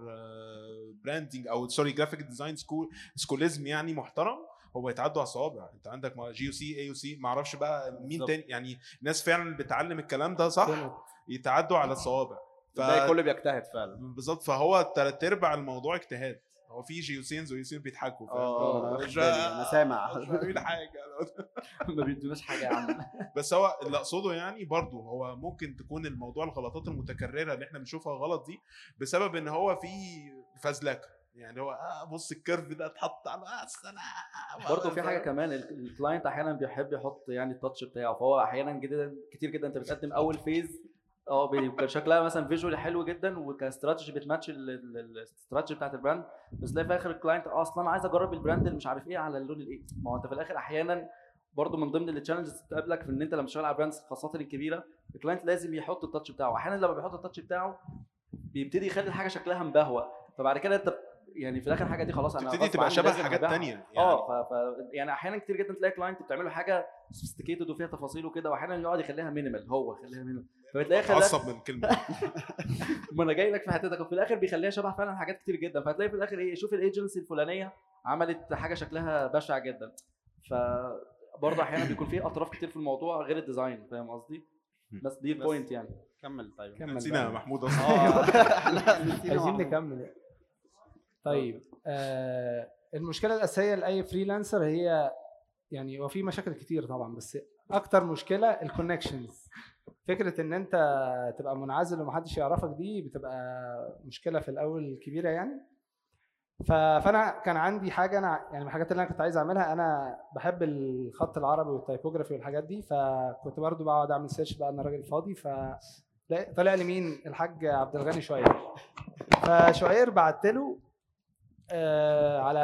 [SPEAKER 4] branding أو sorry graphic design school schoolism يعني محترم هو يتعدوا على الصوابع انت عندك جي يو سي اي يو سي ما أعرفش بقى مين. تاني. يعني ناس فعلا بتعلم الكلام ده صح؟ يتعدوا على الصوابع ف-
[SPEAKER 1] كله بيجتهد فعلا.
[SPEAKER 4] بالظبط. فهو ثلاث أرباع الموضوع اجتهاد. هو في GUCians و AUCians بيضحكوا؟
[SPEAKER 1] آه
[SPEAKER 4] مش
[SPEAKER 1] أنا سامع.
[SPEAKER 4] مش فاهمين حاجة.
[SPEAKER 6] ما بيدوناش حاجة يا عم.
[SPEAKER 4] بس هو اللي أقصده يعني برضو هو ممكن تكون الموضوع الغلطات المتكررة اللي إحنا بنشوفها غلط دي بسبب إن هو في فزلكة. يعني هو آه بص ال curve ده اتحط على آه السلام
[SPEAKER 6] برضه في حاجة كمان ال- ال client أحيانا بيحب يحط يعني ال touch بتاعه فهو أحيانا جدا كتير جدا أنت بتقدم أول phase آه بيبقى شكلها مثلا visually حلو جدا وك strategy بت match ال strategy بتاعت ال brand بس تلاقي في آخر ال client آه أصلا عايز أجرب ال brand اللي مش عارف إيه على اللون الإيه. ما هو أنت في الآخر أحيانا برضه من ضمن ال challenges تقابلك في إن أنت لما تشتغل على brands خاصة الكبيرة ال client لازم يحط ال touch بتاعه. أحيانا لما بيحط ال touch بتاعه بيبتدي يخلي الحاجة شكلها مبهوأ. فبعد كده أنت يعني في الآخر الحاجة دي خلاص أنا
[SPEAKER 4] تبتدي تبقى شبه حاجات. تانية يعني
[SPEAKER 6] آه ف... ف... يعني أحيانا كتير جدا تلاقي client بتعمله حاجة sophisticated وفيها تفاصيل وكده وأحيانا يقعد يخليها minimal هو يخليها minimal فبتلاقي خلاك
[SPEAKER 4] اتعصب من الكلمة دي.
[SPEAKER 6] ما أنا جاي لك في حتتك وفي الآخر بيخليها شبه فعلا حاجات كتير جدا فهتلاقي في الآخر إيه شوف الايجنسي الفلانية عملت حاجة شكلها بشع جدا ف برضه أحيانا بيكون في أطراف كتير في الموضوع غير ال design فاهم قصدي؟ بس دي ال point يعني
[SPEAKER 1] كمل طيب
[SPEAKER 2] كمل
[SPEAKER 4] نسينا. محمود أصلا
[SPEAKER 1] آه لا نسينا
[SPEAKER 2] عايزين. نكمل طيب آه المشكلة الأساسية لأي freelancer هي يعني هو في مشاكل كتير طبعا بس أكتر مشكلة ال connections فكرة إن أنت تبقى منعزل ومحدش يعرفك دي بتبقى مشكلة في الأول كبيره يعني. فأنا كان عندي حاجة أنا يعني من الحاجات اللي أنا كنت عايز أعملها أنا بحب الخط العربي وال typography والحاجات دي فكنت برضو بقعد أعمل search بقى أنا راجل فاضي ف طلع لي مين؟ الحاج عبد الغني شوية. فشعير بعت له آه على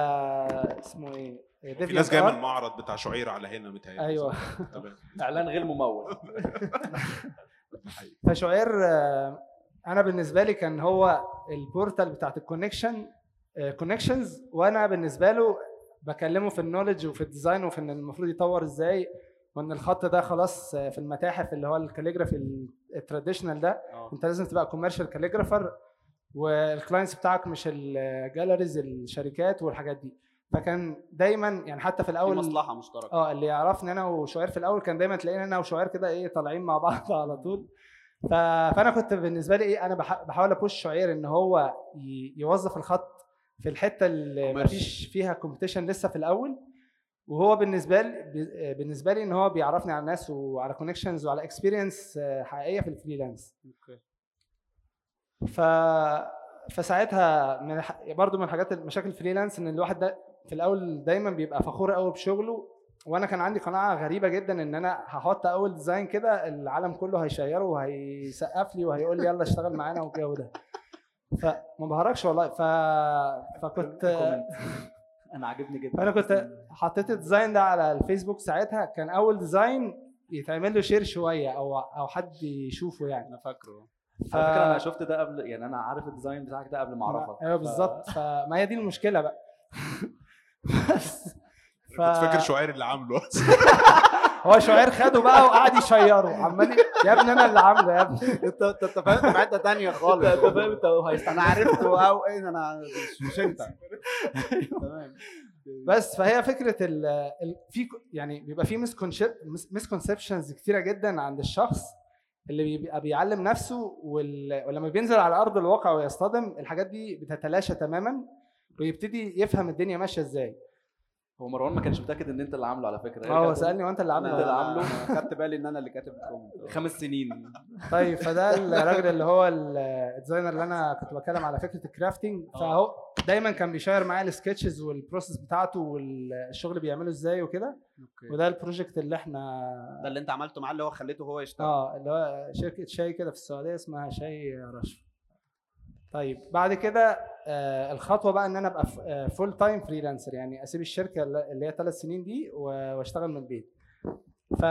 [SPEAKER 2] اسمه إيه؟
[SPEAKER 4] في ناس جاية من المعرض بتاع شعير على هنا متهيألي. أيوه.
[SPEAKER 6] إعلان غير ممول.
[SPEAKER 2] فشعير آه، أنا بالنسبة لي كان هو ال portal بتاعت ال connection connections وأنا بالنسبة له بكلمه في ال knowledge وفي ال design وفي إن المفروض يطور إزاي وإن الخط ده خلاص آه، في المتاحف اللي هو ال calligraphy ال traditional ده
[SPEAKER 1] آه.
[SPEAKER 2] أنت لازم تبقى commercial calligrapher وال clients بتاعك مش ال galleries الشركات والحاجات دي فكان دايما يعني حتى في
[SPEAKER 1] في
[SPEAKER 2] الأول
[SPEAKER 1] مصلحة مشتركة
[SPEAKER 2] آه اللي يعرفني أنا وشعير في الأول كان دايما تلاقيني أنا وشعير كده إيه طالعين مع بعض على طول. فأنا كنت بالنسبة لي إيه أنا بح... بحاول أ push شعير إن هو. يوظف الخط في الحتة اللي ما. فيش فيها competition لسه في الأول وهو بالنسبة لي بالنسبة لي إن هو بيعرفني على الناس وعلى connections وعلى experience حقيقية في ال
[SPEAKER 1] freelance okay
[SPEAKER 2] ف فساعتها من. برضو من الحاجات المشاكل ال freelance إن الواحد ده في الأول دايما بيبقى فخور قوي بشغله وأنا كان عندي قناعة غريبة جدا إن أنا هحط أول design كده العالم كله هي share ه وهيسقف لي وهيقول لي يلا اشتغل معانا والجو ده. فما بهرجش والله. ف... فكنت
[SPEAKER 6] أنا عاجبني جدا.
[SPEAKER 2] فانا كنت حطيت ال design ده على الفيسبوك ساعتها كان أول design يتعمل له share شوية أو أو حد يشوفه يعني.
[SPEAKER 1] أنا فاكره.
[SPEAKER 2] ف...
[SPEAKER 6] على فكرة أنا شفت ده قبل يعني أنا عارف الديزاين بتاعك ده قبل ما أعرفك.
[SPEAKER 2] أيوه
[SPEAKER 6] ف-
[SPEAKER 2] بالظبط. فما هي دي المشكلة بقى. بس. ف...
[SPEAKER 4] كنت فاكر شعير اللي عامله
[SPEAKER 2] هو شعير خده بقى وقعد يشيره. عمال يا ابني أنا اللي عامله يا ابني.
[SPEAKER 1] انت أنت انت فاهم في حتة ثانية خالص.
[SPEAKER 6] أنت فاهم انت
[SPEAKER 1] أنا عرفته أو إيه؟ أنا مش, أنت. تمام.
[SPEAKER 2] بس فهي فكرة ال في يعني بيبقى في misconceptions كتيرة جدا عند الشخص. اللي بيبقى بيعلم نفسه ولما بينزل على أرض الواقع ويصطدم الحاجات دي بتتلاشى تماما ويبتدي يفهم الدنيا ماشية إزاي.
[SPEAKER 6] هو مروان ما كانش متأكد إن أنت اللي عامله على فكرة.
[SPEAKER 2] آه هو سألني وانت اللي عامله
[SPEAKER 6] اللي عامله.
[SPEAKER 1] خدت بالي إن أنا اللي كاتب ال comment.
[SPEAKER 6] خمس سنين.
[SPEAKER 2] طيب فده الراجل اللي هو ال- ال designer اللي أنا كنت بتكلم على فكرة ال crafting فهو دايما كان بي share معايا ال sketches وال process بتاعته والشغل بيعمله إزاي وكده. وده ال project اللي إحنا
[SPEAKER 1] ده اللي أنت عملته معاه اللي هو خليته هو يشتغل.
[SPEAKER 2] آه اللي هو شركة شاي كده في السعودية اسمها شاي رشف طيب بعد كده آه الخطوة بقى إن أنا أبقى full time freelancer يعني أسيب الشركة اللي هي ثلاث سنين دي وأشتغل من البيت ف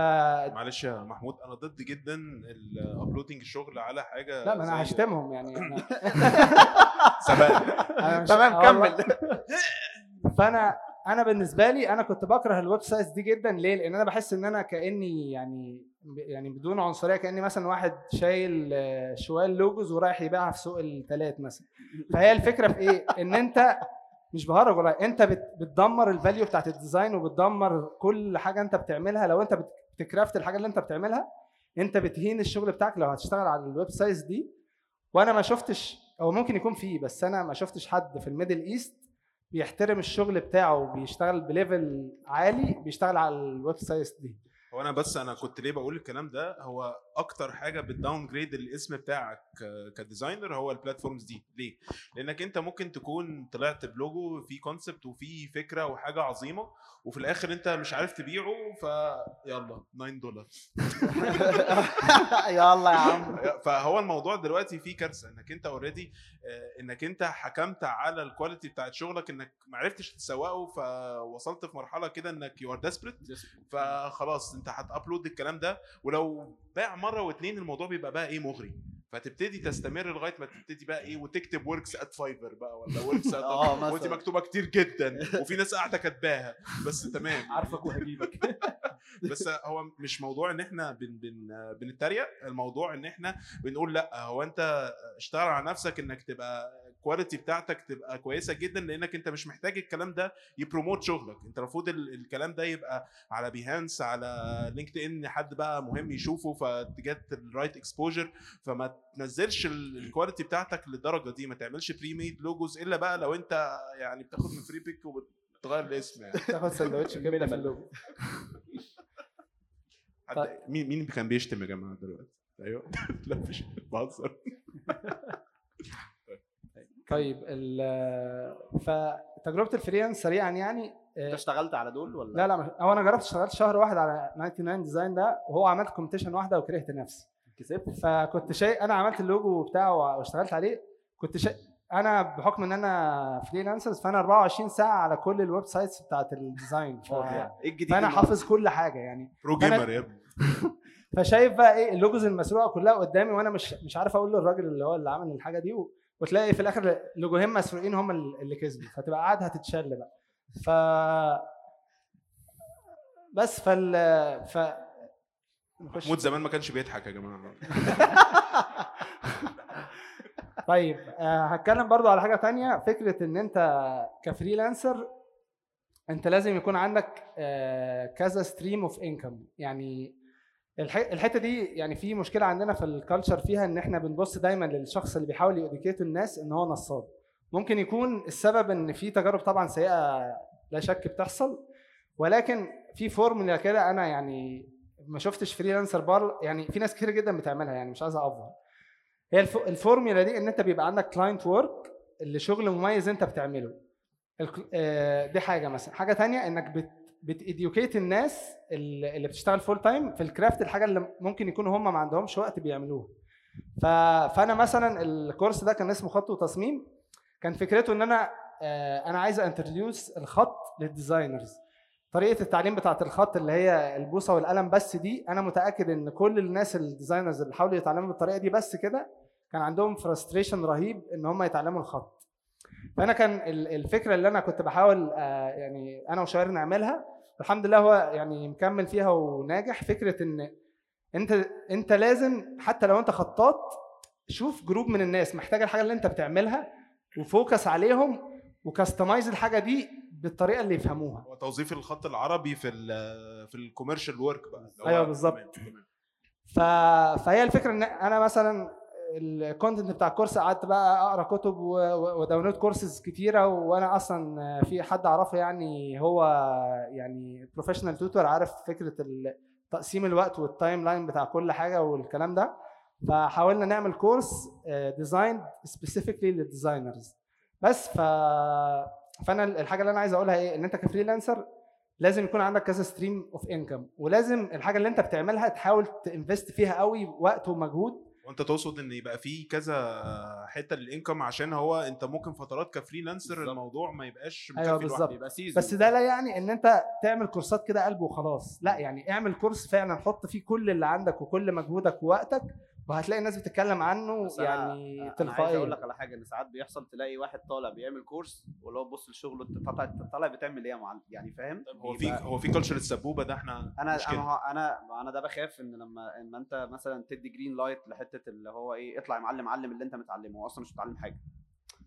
[SPEAKER 4] معلش يا محمود أنا ضد جدا ال uploading الشغل على حاجة
[SPEAKER 2] لا ما أنا هشتمهم يعني أنا
[SPEAKER 1] تمام،
[SPEAKER 2] آه.
[SPEAKER 1] كمل.
[SPEAKER 2] فأنا أنا بالنسبة لي أنا كنت بكره ال websites دي جدا ليه؟ لأن أنا بحس إن أنا كأني يعني يعني بدون عنصرية كاني مثلا واحد شايل آه، شوال logos ورايح يبيعها في سوق التلات مثلا. فهي الفكرة في إيه؟ إن أنت مش بهرج والله أنت بت- بتدمر ال value بتاعت ال design وبتدمر كل حاجة أنت بتعملها. لو أنت بت- بت craft الحاجة اللي أنت بتعملها أنت بتهين الشغل بتاعك. لو هتشتغل على ال websites دي وأنا ما شفتش هو ممكن يكون فيه بس أنا ما شفتش حد في ال Middle East بيحترم الشغل بتاعه وبيشتغل ب level عالي بيشتغل على ال website دي.
[SPEAKER 4] هو أنا بس أنا كنت ليه بقول الكلام ده؟ هو أكتر حاجة بت downgrade الاسم بتاعك ك designer هو ال platforms دي. ليه؟ لأنك أنت ممكن تكون طلعت بلوجو في concept وفي فكرة وحاجة عظيمة وفي الآخر أنت مش عارف تبيعه فيلا 9 دولار.
[SPEAKER 1] يلا يا عم.
[SPEAKER 4] فهو الموضوع دلوقتي فيه كارثة. إنك أنت already إنك أنت حكمت على ال quality بتاعت شغلك إنك ما عرفتش تسوقه فوصلت في مرحلة كده إنك you are desperate فخلاص انت هت upload الكلام ده ولو باع مرة واتنين الموضوع بيبقى بقى إيه مغري. فتبتدي تستمر لغاية ما تبتدي بقى إيه وتكتب works at Fiverr بقى ولا
[SPEAKER 1] works
[SPEAKER 4] at وانت
[SPEAKER 1] مثلاً.
[SPEAKER 4] مكتوبة كتير جدا وفي ناس قاعدة كاتباها. بس تمام.
[SPEAKER 6] عارفك وهجيبك.
[SPEAKER 4] بس هو مش موضوع إن إحنا بن بن بنتريق. الموضوع إن إحنا بنقول لأ هو أنت اشتغل على نفسك إنك تبقى ال quality بتاعتك تبقى كويسة جدا لأنك أنت مش محتاج الكلام ده ي promote شغلك. أنت المفروض ال- الكلام ده يبقى على Behance على LinkedIn حد بقى مهم يشوفه فت get the right exposure فما تنزلش ال- ال quality بتاعتك للدرجة دي. ما تعملش pre-made logos إلا بقى لو أنت يعني بتاخد من Freepik وبتغير الاسم يعني.
[SPEAKER 2] تاخد سندوتش كبده في اللوجو.
[SPEAKER 4] مين مين كان بيشتم يا جماعة دلوقتي؟ أيوه. لا مش بهزر.
[SPEAKER 2] طيب ال- فتجربه ال freelance سريعا يعني
[SPEAKER 1] انت
[SPEAKER 2] آه،
[SPEAKER 1] اشتغلت على دول ولا؟
[SPEAKER 2] لا لا هو أنا جربت اشتغلت شهر واحد على 99 design ده وهو عملت competition واحدة وكرهت نفسي
[SPEAKER 1] كسبت؟
[SPEAKER 2] فكنت شيء أنا عملت اللوجو بتاعه واشتغلت عليه. كنت شيء أنا بحكم إن أنا freelancers فأنا 24 ساعة على كل ال websites بتاعت ال design ف...
[SPEAKER 1] إيه الجديد فأنا؟
[SPEAKER 2] حافظ كل حاجة يعني. pro
[SPEAKER 4] gamer يا ابني.
[SPEAKER 2] فشايف بقى إيه ال logos المسروقة كلها قدامي وأنا مش مش عارف أقول للراجل اللي هو اللي عمل الحاجة دي و... وتلاقي في الآخر لوجوهين مسروقين هم اللي كسبوا. فتبقى قاعد هتتشل بقى. ف بس فال ف
[SPEAKER 4] محمود زمان ما كانش بيضحك يا جماعة.
[SPEAKER 2] طيب آه، هتكلم برضو على حاجة تانية. فكرة إن أنت ك freelancer أنت لازم يكون عندك آه، كذا stream of income يعني الحتة دي يعني في مشكلة عندنا في ال culture فيها إن إحنا بنبص دايما للشخص اللي بيحاول ي educate الناس إن هو نصاب. ممكن يكون السبب إن في تجارب طبعا سيئة لا شك بتحصل ولكن في فورمولا كده أنا يعني ما شفتش freelancer بار يعني في ناس كتير جدا بتعملها يعني مش عايز افضل هي الف- الفورمولا دي إن أنت بيبقى عندك client work اللي شغل مميز أنت بتعمله. آه، دي حاجة مثلا. حاجة تانية إنك بت بت educate الناس اللي بتشتغل full time في ال craft الحاجة اللي ممكن يكونوا هم ما عندهمش وقت بيعملوها. فأنا مثلا ال course ده كان اسمه خط وتصميم. كان فكرته إن أنا آه، أنا عايز introduce الخط لل designers طريقة التعليم بتاعة الخط اللي هي البوصة والقلم بس دي أنا متأكد إن كل الناس ال designers اللي حاولوا يتعلموا بالطريقة دي بس كده كان عندهم frustration رهيب إن هم يتعلموا الخط. فأنا كان ال- الفكرة اللي أنا كنت بحاول آه، يعني أنا وشاعر نعملها الحمد لله هو يعني مكمل فيها وناجح. فكرة إن أنت أنت لازم حتى لو أنت خطاط شوف group من الناس محتاجه الحاجة اللي أنت بتعملها و focus عليهم و customize الحاجة دي بالطريقة اللي يفهموها.
[SPEAKER 4] هو توظيف الخط العربي في ال في ال commercial work بقى.
[SPEAKER 2] أيوة بالظبط. ف... فهي الفكرة إن أنا مثلا ال content بتاع ال course قعدت بقى أقرأ كتب و download courses كتيرة وأنا أصلا في حد أعرفه يعني هو يعني professional tutor عارف فكرة تقسيم الوقت وال timeline بتاع كل حاجة والكلام ده. فحاولنا نعمل course design specifically لل designers بس ف فأنا الحاجة اللي أنا عايز أقولها إيه؟ إن أنت ك freelancer لازم يكون عندك كذا stream of income ولازم الحاجة اللي أنت بتعملها تحاول ت invest فيها قوي وقت ومجهود
[SPEAKER 4] وانت تقصد ان يبقى في كذا حتة لل income عشان هو انت ممكن فترات ك freelancer
[SPEAKER 1] بالظبط.
[SPEAKER 4] الموضوع ما يبقاش
[SPEAKER 2] أيوة
[SPEAKER 4] مكفي
[SPEAKER 2] بالظبط.
[SPEAKER 1] بيبقى season
[SPEAKER 2] بس ده لا يعني إن أنت تعمل كورسات كده قلب وخلاص لا يعني اعمل course فعلا حط فيه كل اللي عندك وكل مجهودك ووقتك وهتلاقي الناس بتتكلم عنه يعني
[SPEAKER 1] أنا عايز أقول لك على حاجة إن ساعات بيحصل تلاقي واحد طالع بيعمل course واللي هو بص لشغله أنت طالع طالع بتعمل إيه يا معلم؟ يعني فاهم؟
[SPEAKER 4] هو في هو في culture السبوبة ده؟
[SPEAKER 1] إحنا
[SPEAKER 4] أنا
[SPEAKER 1] أنا أنا أنا ده بخاف إن لما اما أنت مثلا تدي green light لحتة اللي هو إيه اطلع يا معلم علم اللي أنت متعلمه هو أصلا مش متعلم حاجة.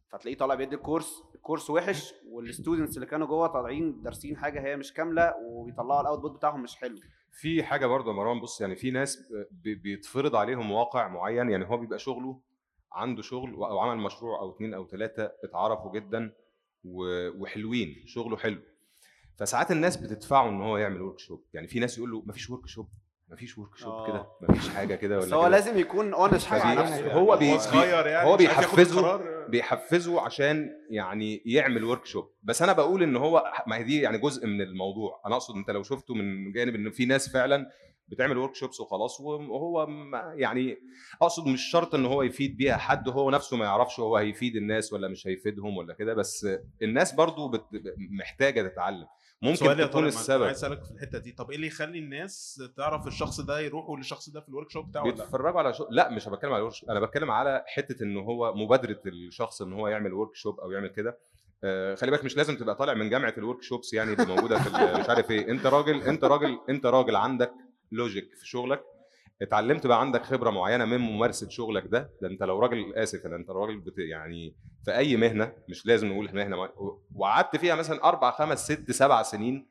[SPEAKER 1] فتلاقيه طالع بيدي ال course ال course وحش وال students اللي كانوا جوه طالعين دارسين حاجة هي مش كاملة وبيطلعوا ال output بتاعهم مش حلو.
[SPEAKER 5] في حاجة برضه يا مروان بص يعني في ناس بيتفرض عليهم واقع معين يعني هو بيبقى شغله عنده شغل أو عمل مشروع أو اتنين أو تلاتة اتعرفوا جدا وحلوين شغله حلو. فساعات الناس بتدفعه إن هو يعمل workshop يعني في ناس يقول له مفيش workshop مفيش workshop
[SPEAKER 1] آه.
[SPEAKER 5] كده مفيش حاجة كده ولا
[SPEAKER 1] هو. لازم يكون honest مع
[SPEAKER 5] فبي-
[SPEAKER 1] نفسه
[SPEAKER 5] هو بي-
[SPEAKER 4] هو صغير يعني
[SPEAKER 5] هو بيحفزه. بيحفزه عشان يعني يعمل workshop بس أنا بقول إن هو ما هي دي يعني جزء من الموضوع أنا أقصد أنت لو شفته من جانب إن في ناس فعلا بتعمل workshops وخلاص وهو ما- يعني أقصد مش شرط إن هو يفيد بيها حد هو نفسه ما يعرفش هو هيفيد الناس ولا مش هيفيدهم ولا كده بس الناس برضو بت محتاجة تتعلم ممكن تكون السبب.
[SPEAKER 4] عايز أسألك في الحتة دي. طب إيه اللي يخلي الناس تعرف الشخص ده يروحوا للشخص ده في ال workshop بتاعه؟
[SPEAKER 5] بيتفرجوا على show... لا مش بتكلم على work أنا بتكلم على حتة إن هو مبادرة الشخص إن هو يعمل workshop أو يعمل كده. آه، خلي بالك مش لازم تبقى طالع من جامعة ال workshops يعني اللي موجودة في مش عارف إيه. أنت راجل أنت راجل أنت راجل عندك logic في شغلك. اتعلمت بقى عندك خبرة معينة من ممارسة شغلك ده؟ ده انت لو راجل آسف ده انت راجل بت... يعني في أي مهنة مش لازم نقول مهنة وقعدت فيها مثلا أربع خمس ست سبع سنين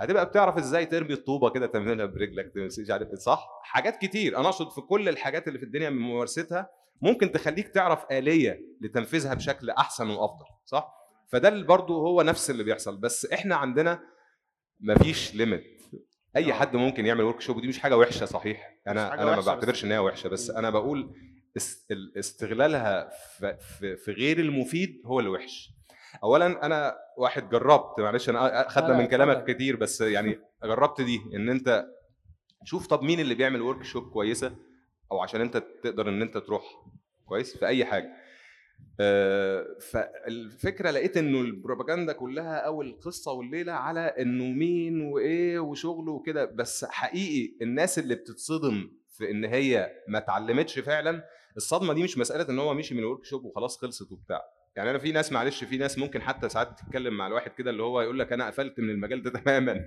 [SPEAKER 5] هتبقى بتعرف إزاي ترمي الطوبة كده تعملها برجلك مش عارف صح؟ حاجات كتير. أنا أقصد في كل الحاجات اللي في الدنيا من ممارستها ممكن تخليك تعرف آلية لتنفيذها بشكل أحسن وأفضل صح؟ فده اللي برضو هو نفس اللي بيحصل. بس إحنا عندنا مفيش limit أي
[SPEAKER 1] آه.
[SPEAKER 5] حد ممكن يعمل workshop ودي مش حاجة وحشة صحيح.
[SPEAKER 1] أنا
[SPEAKER 5] أنا ما بعتبرش إن هي وحشة بس أنا بقول اس- ال- استغلالها في, غير المفيد هو اللي وحش اولا أنا واحد جربت معلش
[SPEAKER 2] أنا
[SPEAKER 5] خدنا من كلامك. كتير بس يعني جربت دي إن أنت شوف طب مين اللي بيعمل workshop كويسة أو عشان أنت تقدر إن أنت تروح كويس في أي حاجة فالفكرة لقيت إنه البروباجندا كلها أو القصة والليلة على إنه مين وإيه وشغله وكده. بس حقيقي الناس اللي بتتصدم في إن هي ما اتعلمتش فعلا الصدمة دي مش مسألة إن هو مشي من ال workshop وخلاص خلصت وبتاع. يعني أنا في ناس معلش في ناس ممكن حتى ساعات تتكلم مع الواحد كده اللي هو يقول لك أنا قفلت من المجال ده تماما.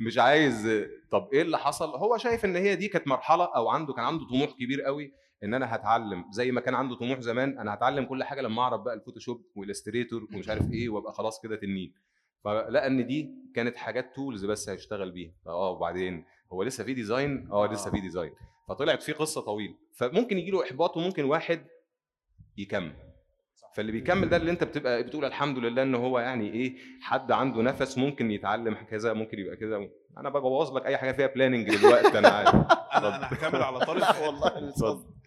[SPEAKER 5] مش عايز طب إيه اللي حصل؟ هو شايف إن هي دي كانت مرحلة أو عنده كان عنده طموح كبير قوي. إن أنا هتعلم. زي ما كان عنده طموح زمان أنا هتعلم كل حاجة لما أعرف بقى الفوتوشوب والاليستريتور ومش عارف إيه وأبقى خلاص كده تنين. فلقى إن دي كانت حاجات tools بس هيشتغل بيها. آه وبعدين هو لسه في design آه لسه في design فطلعت في قصة طويلة. فممكن يجي له إحباط وممكن واحد يكمل. فاللي بيكمل ده اللي أنت بتبقى بتقول الحمد لله إن هو يعني إيه حد عنده نفس ممكن يتعلم كذا ممكن يبقى كذا. أنا ببوظ لك أي حاجة فيها planning دلوقتي أنا عارف.
[SPEAKER 4] أنا أنا هكمل على طارق
[SPEAKER 1] والله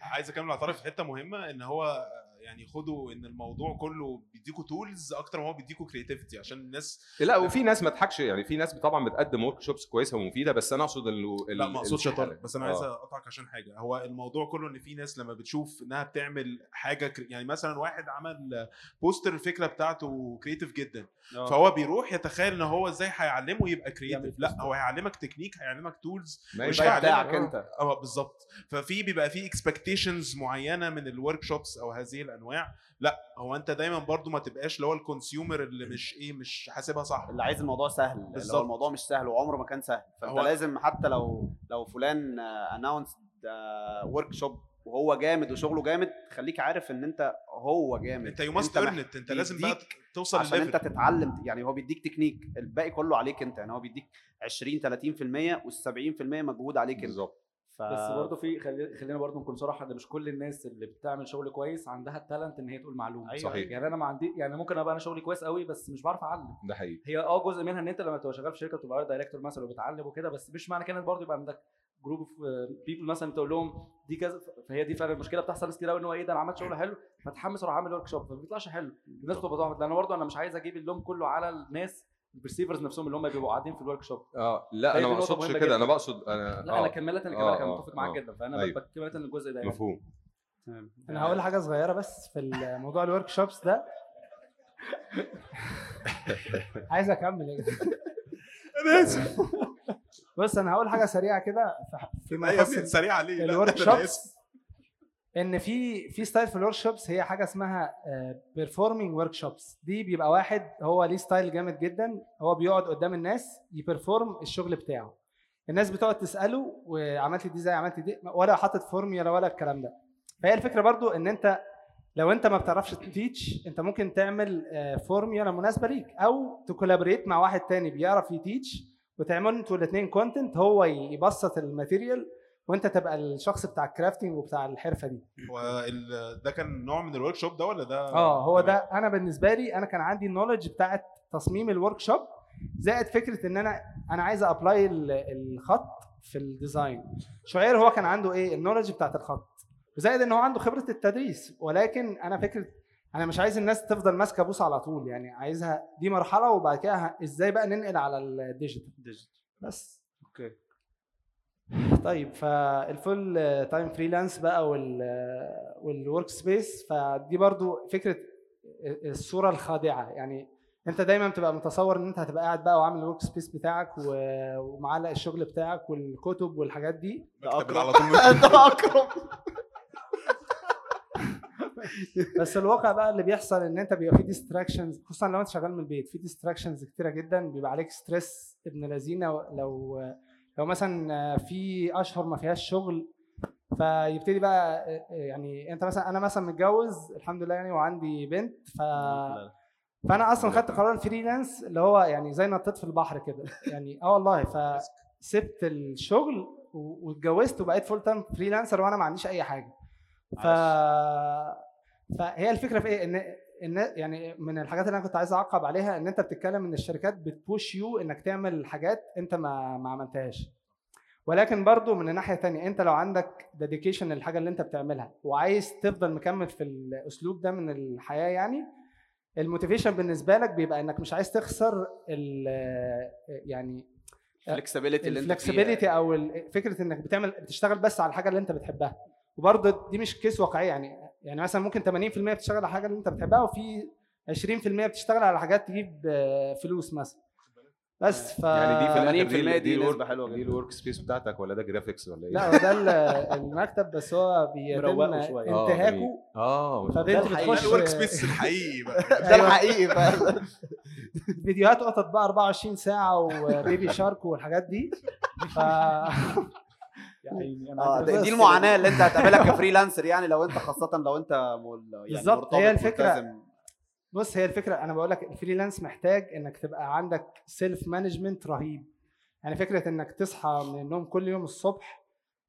[SPEAKER 4] عايز أكمل طارق في حتة مهمة إن هو يعني خدوا إن الموضوع كله بيديكوا tools أكتر ما هو بيديكوا creativity عشان الناس
[SPEAKER 5] لا وفي ناس ما تضحكش يعني في ناس طبعا بتقدم workshops كويسة ومفيدة بس أنا أقصد انه
[SPEAKER 4] لا ما أقصدش يا
[SPEAKER 5] الحالة-
[SPEAKER 4] طارق بس أنا عايز
[SPEAKER 5] آه.
[SPEAKER 4] أقطعك عشان حاجة هو الموضوع كله إن في ناس لما بتشوف إنها بتعمل حاجة crea... يعني مثلا واحد عمل poster الفكرة بتاعته creative جدا
[SPEAKER 1] آه.
[SPEAKER 4] فهو بيروح يتخيل إن هو إزاي هيعلمه يبقى
[SPEAKER 2] creative
[SPEAKER 4] لا. هو هيعلمك تكنيك هيعلمك
[SPEAKER 5] tools
[SPEAKER 4] مش. هيعلمك
[SPEAKER 1] بتاعك أنت
[SPEAKER 4] آه بالظبط ففي بيبقى في expectations معينة من ال workshops أو هذه الأنواع. لا هو أنت دايما برضو ما تبقاش اللي هو ال consumer اللي مش إيه مش حاسبها صح.
[SPEAKER 1] اللي عايز الموضوع سهل اللي
[SPEAKER 4] بالظبط.
[SPEAKER 1] هو الموضوع مش سهل وعمره ما كان سهل. فأنت
[SPEAKER 4] هو-
[SPEAKER 1] لازم حتى لو لو فلان announce workshop وهو جامد وشغله جامد خليك عارف إن أنت هو جامد.
[SPEAKER 4] أنت you must
[SPEAKER 1] مح-
[SPEAKER 4] earn أنت لازم بقى توصل
[SPEAKER 1] عشان أنت
[SPEAKER 4] لل level
[SPEAKER 1] تتعلم. يعني هو بيديك تكنيك الباقي كله عليك أنت. يعني هو بيديك 20 30% وال70% مجهود عليك أنت.
[SPEAKER 5] بالظبط.
[SPEAKER 1] ف...
[SPEAKER 6] بس برضه في خلي- خلينا برضه نكون صراحة إن مش كل الناس اللي بتعمل شغل كويس عندها ال talent إن هي تقول معلومة.
[SPEAKER 1] أيوة.
[SPEAKER 5] صحيح.
[SPEAKER 6] يعني أنا ما عندي يعني ممكن أبقى أنا شغلي كويس قوي بس مش بعرف أعلم.
[SPEAKER 5] ده حقيقي.
[SPEAKER 6] هي آه جزء منها إن أنت لما تبقى شغال في شركة بتبقى director مثلا وبتعلم وكده بس مش معنى كده برضه يبقى عندك group of people مثلا تقول لهم دي كذا فهي دي فعلا المشكلة بتحصل ناس كتير قوي إن هو إيه ده أنا عملت شغل حلو فتحمس أروح أعمل workshop فما بيطلعش حلو. الناس بتبقى ضغط لأن برضه أنا مش عايز أجيب اللوم كله على الناس ال perceivers نفسهم اللي هم بيبقوا قاعدين في ال workshop
[SPEAKER 5] آه لا
[SPEAKER 6] أنا
[SPEAKER 5] ما
[SPEAKER 6] أقصدش
[SPEAKER 5] كده. أنا بقصد أنا
[SPEAKER 6] لا أنا
[SPEAKER 5] آه،
[SPEAKER 6] كملت أنا
[SPEAKER 5] آه،
[SPEAKER 6] كمان أنا
[SPEAKER 5] آه،
[SPEAKER 6] متفق معاك
[SPEAKER 5] آه.
[SPEAKER 6] جدا فأنا
[SPEAKER 5] أيوة.
[SPEAKER 6] بكملت الجزء ده يعني.
[SPEAKER 5] مفهوم
[SPEAKER 1] تمام.
[SPEAKER 2] أنا هقول حاجة صغيرة بس في الموضوع ال workshops ده عايز أكمل يا
[SPEAKER 4] أنا آسف
[SPEAKER 2] بص أنا هقول حاجة سريعة كده في- فيما يخص
[SPEAKER 4] ابني سريع عليه لا، ال
[SPEAKER 2] workshops إن في في style في ال workshops هي حاجة اسمها performing workshops دي بيبقى واحد هو ليه style جامد جدا هو بيقعد قدام الناس ي perform الشغل بتاعه. الناس بتقعد تسأله وعملت دي زي عملت دي ولا حاطط فورميولا ولا الكلام ده. فهي الفكرة برضو إن أنت لو أنت ما بتعرفش teach أنت ممكن تعمل فورميولا مناسبة ليك أو ت collaborate مع واحد تاني بيعرف ي teach وتعملوا أنتوا الاثنين content هو يبسط ال material وانت تبقى الشخص بتاع ال crafting وبتاع الحرفة دي.
[SPEAKER 4] هو ده كان نوع من ال workshop ده ولا ده؟
[SPEAKER 2] آه هو. ده أنا بالنسبة لي أنا كان عندي ال knowledge بتاعت تصميم ال workshop زائد فكرة إن أنا أنا عايز apply الخط في ال design شعير هو كان عنده إيه؟ ال knowledge بتاعت الخط. زائد إن هو عنده خبرة التدريس. ولكن أنا فكرة أنا مش عايز الناس تفضل ماسكة بوصه على طول. يعني عايزها دي مرحلة وبعد كده إزاي بقى ننقل على ال digital بس.
[SPEAKER 6] okay.
[SPEAKER 2] طيب فال full time freelance بقى وال وال workspace فدي برضو فكرة الصورة الخادعة. يعني انت دايما بتبقى متصور ان انت هتبقى قاعد بقى وعامل ال workspace بتاعك ومعلق الشغل بتاعك والكتب والحاجات دي.
[SPEAKER 4] على طول.
[SPEAKER 1] ده اكرم
[SPEAKER 2] بس الواقع بقى اللي بيحصل إن أنت بيبقى في distractions خصوصا لو أنت شغال من البيت في distractions كتيرة جدا بيبقى عليك stress ابن لذينا لو لو مثلا في أشهر ما فيهاش شغل فيبتدي بقى يعني أنت مثلا أنا مثلا متجوز الحمد لله يعني وعندي بنت ف فأنا أصلا خدت قرار ال freelance اللي هو يعني زي نطيت في البحر كده. يعني آه والله فسبت الشغل واتجوزت وبقيت full time freelancer وأنا ما عنديش أي حاجة. ف فهي الفكرة في إيه؟ إن يعني من الحاجات اللي أنا كنت عايز أعقب عليها إن أنت بتتكلم إن الشركات بت push you إنك تعمل حاجات أنت ما ما عملتهاش ولكن برضو من الناحيه الثانية أنت لو عندك dedication للحاجة اللي أنت بتعملها وعايز تفضل مكمل في الأسلوب ده من الحياة يعني ال motivation بالنسبة لك بيبقى إنك مش عايز تخسر ال يعني
[SPEAKER 1] ال flexibility اللي أنت.
[SPEAKER 2] ال flexibility أو فكرة إنك بتعمل بتشتغل بس على الحاجة اللي أنت بتحبها وبرضه دي مش case واقعية يعني يعني مثلا ممكن 80% بتشتغل على الحاجة اللي انت بتحبها وفي 20% بتشتغل على حاجات تجيب آه، فلوس مثلا. بس ف
[SPEAKER 5] يعني دي في الآخر
[SPEAKER 1] 80% دي
[SPEAKER 5] ال work-
[SPEAKER 1] نسبة حلوة
[SPEAKER 5] دي
[SPEAKER 1] جدا.
[SPEAKER 5] ال workspace بتاعتك ولا ده graphics ولا إيه؟
[SPEAKER 2] لا ده ال- المكتب بس هو بيتم انتهاكه.
[SPEAKER 5] جميل. آه.
[SPEAKER 2] فبنت. بتخش
[SPEAKER 4] ال workspace الحقيقي بقى.
[SPEAKER 1] ده الحقيقي فعلا.
[SPEAKER 2] فيديوهات قطط بقى 24 ساعة و baby shark والحاجات دي. ف
[SPEAKER 6] أنا
[SPEAKER 1] آه
[SPEAKER 6] عندي
[SPEAKER 1] دي دي المعاناة اللي أنت هتقابلها ك freelancer يعني لو أنت خاصة لو أنت مول يعني
[SPEAKER 2] بالظبط، هي الفكرة.
[SPEAKER 1] ملتزم.
[SPEAKER 2] بص هي الفكرة أنا بقول لك ال freelance محتاج إنك تبقى عندك self management رهيب يعني فكرة إنك تصحى من النوم كل يوم الصبح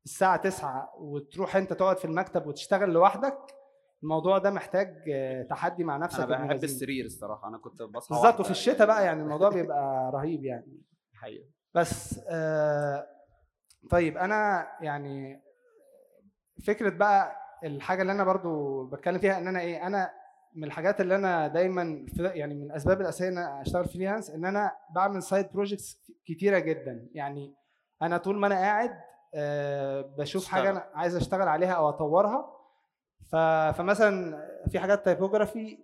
[SPEAKER 2] الساعة 9 وتروح أنت تقعد في المكتب وتشتغل لوحدك الموضوع ده محتاج آه، تحدي مع نفسك أنا
[SPEAKER 1] بحب. السرير الصراحة أنا كنت بصحى
[SPEAKER 2] بالظبط وفي الشتاء بقى يعني الموضوع بيبقى رهيب يعني
[SPEAKER 1] حقيقة.
[SPEAKER 2] بس آه طيب أنا يعني فكرة بقى الحاجة اللي أنا برضو بتكلم فيها إن أنا إيه أنا من الحاجات اللي أنا دايما يعني من الأسباب الأساسية إن أنا أشتغل freelance إن أنا بعمل side projects كتيرة جدا يعني أنا طول ما أنا قاعد آه بشوف
[SPEAKER 1] حاجة.
[SPEAKER 2] أنا عايز أشتغل عليها أو أطورها. فمثلا في حاجات typography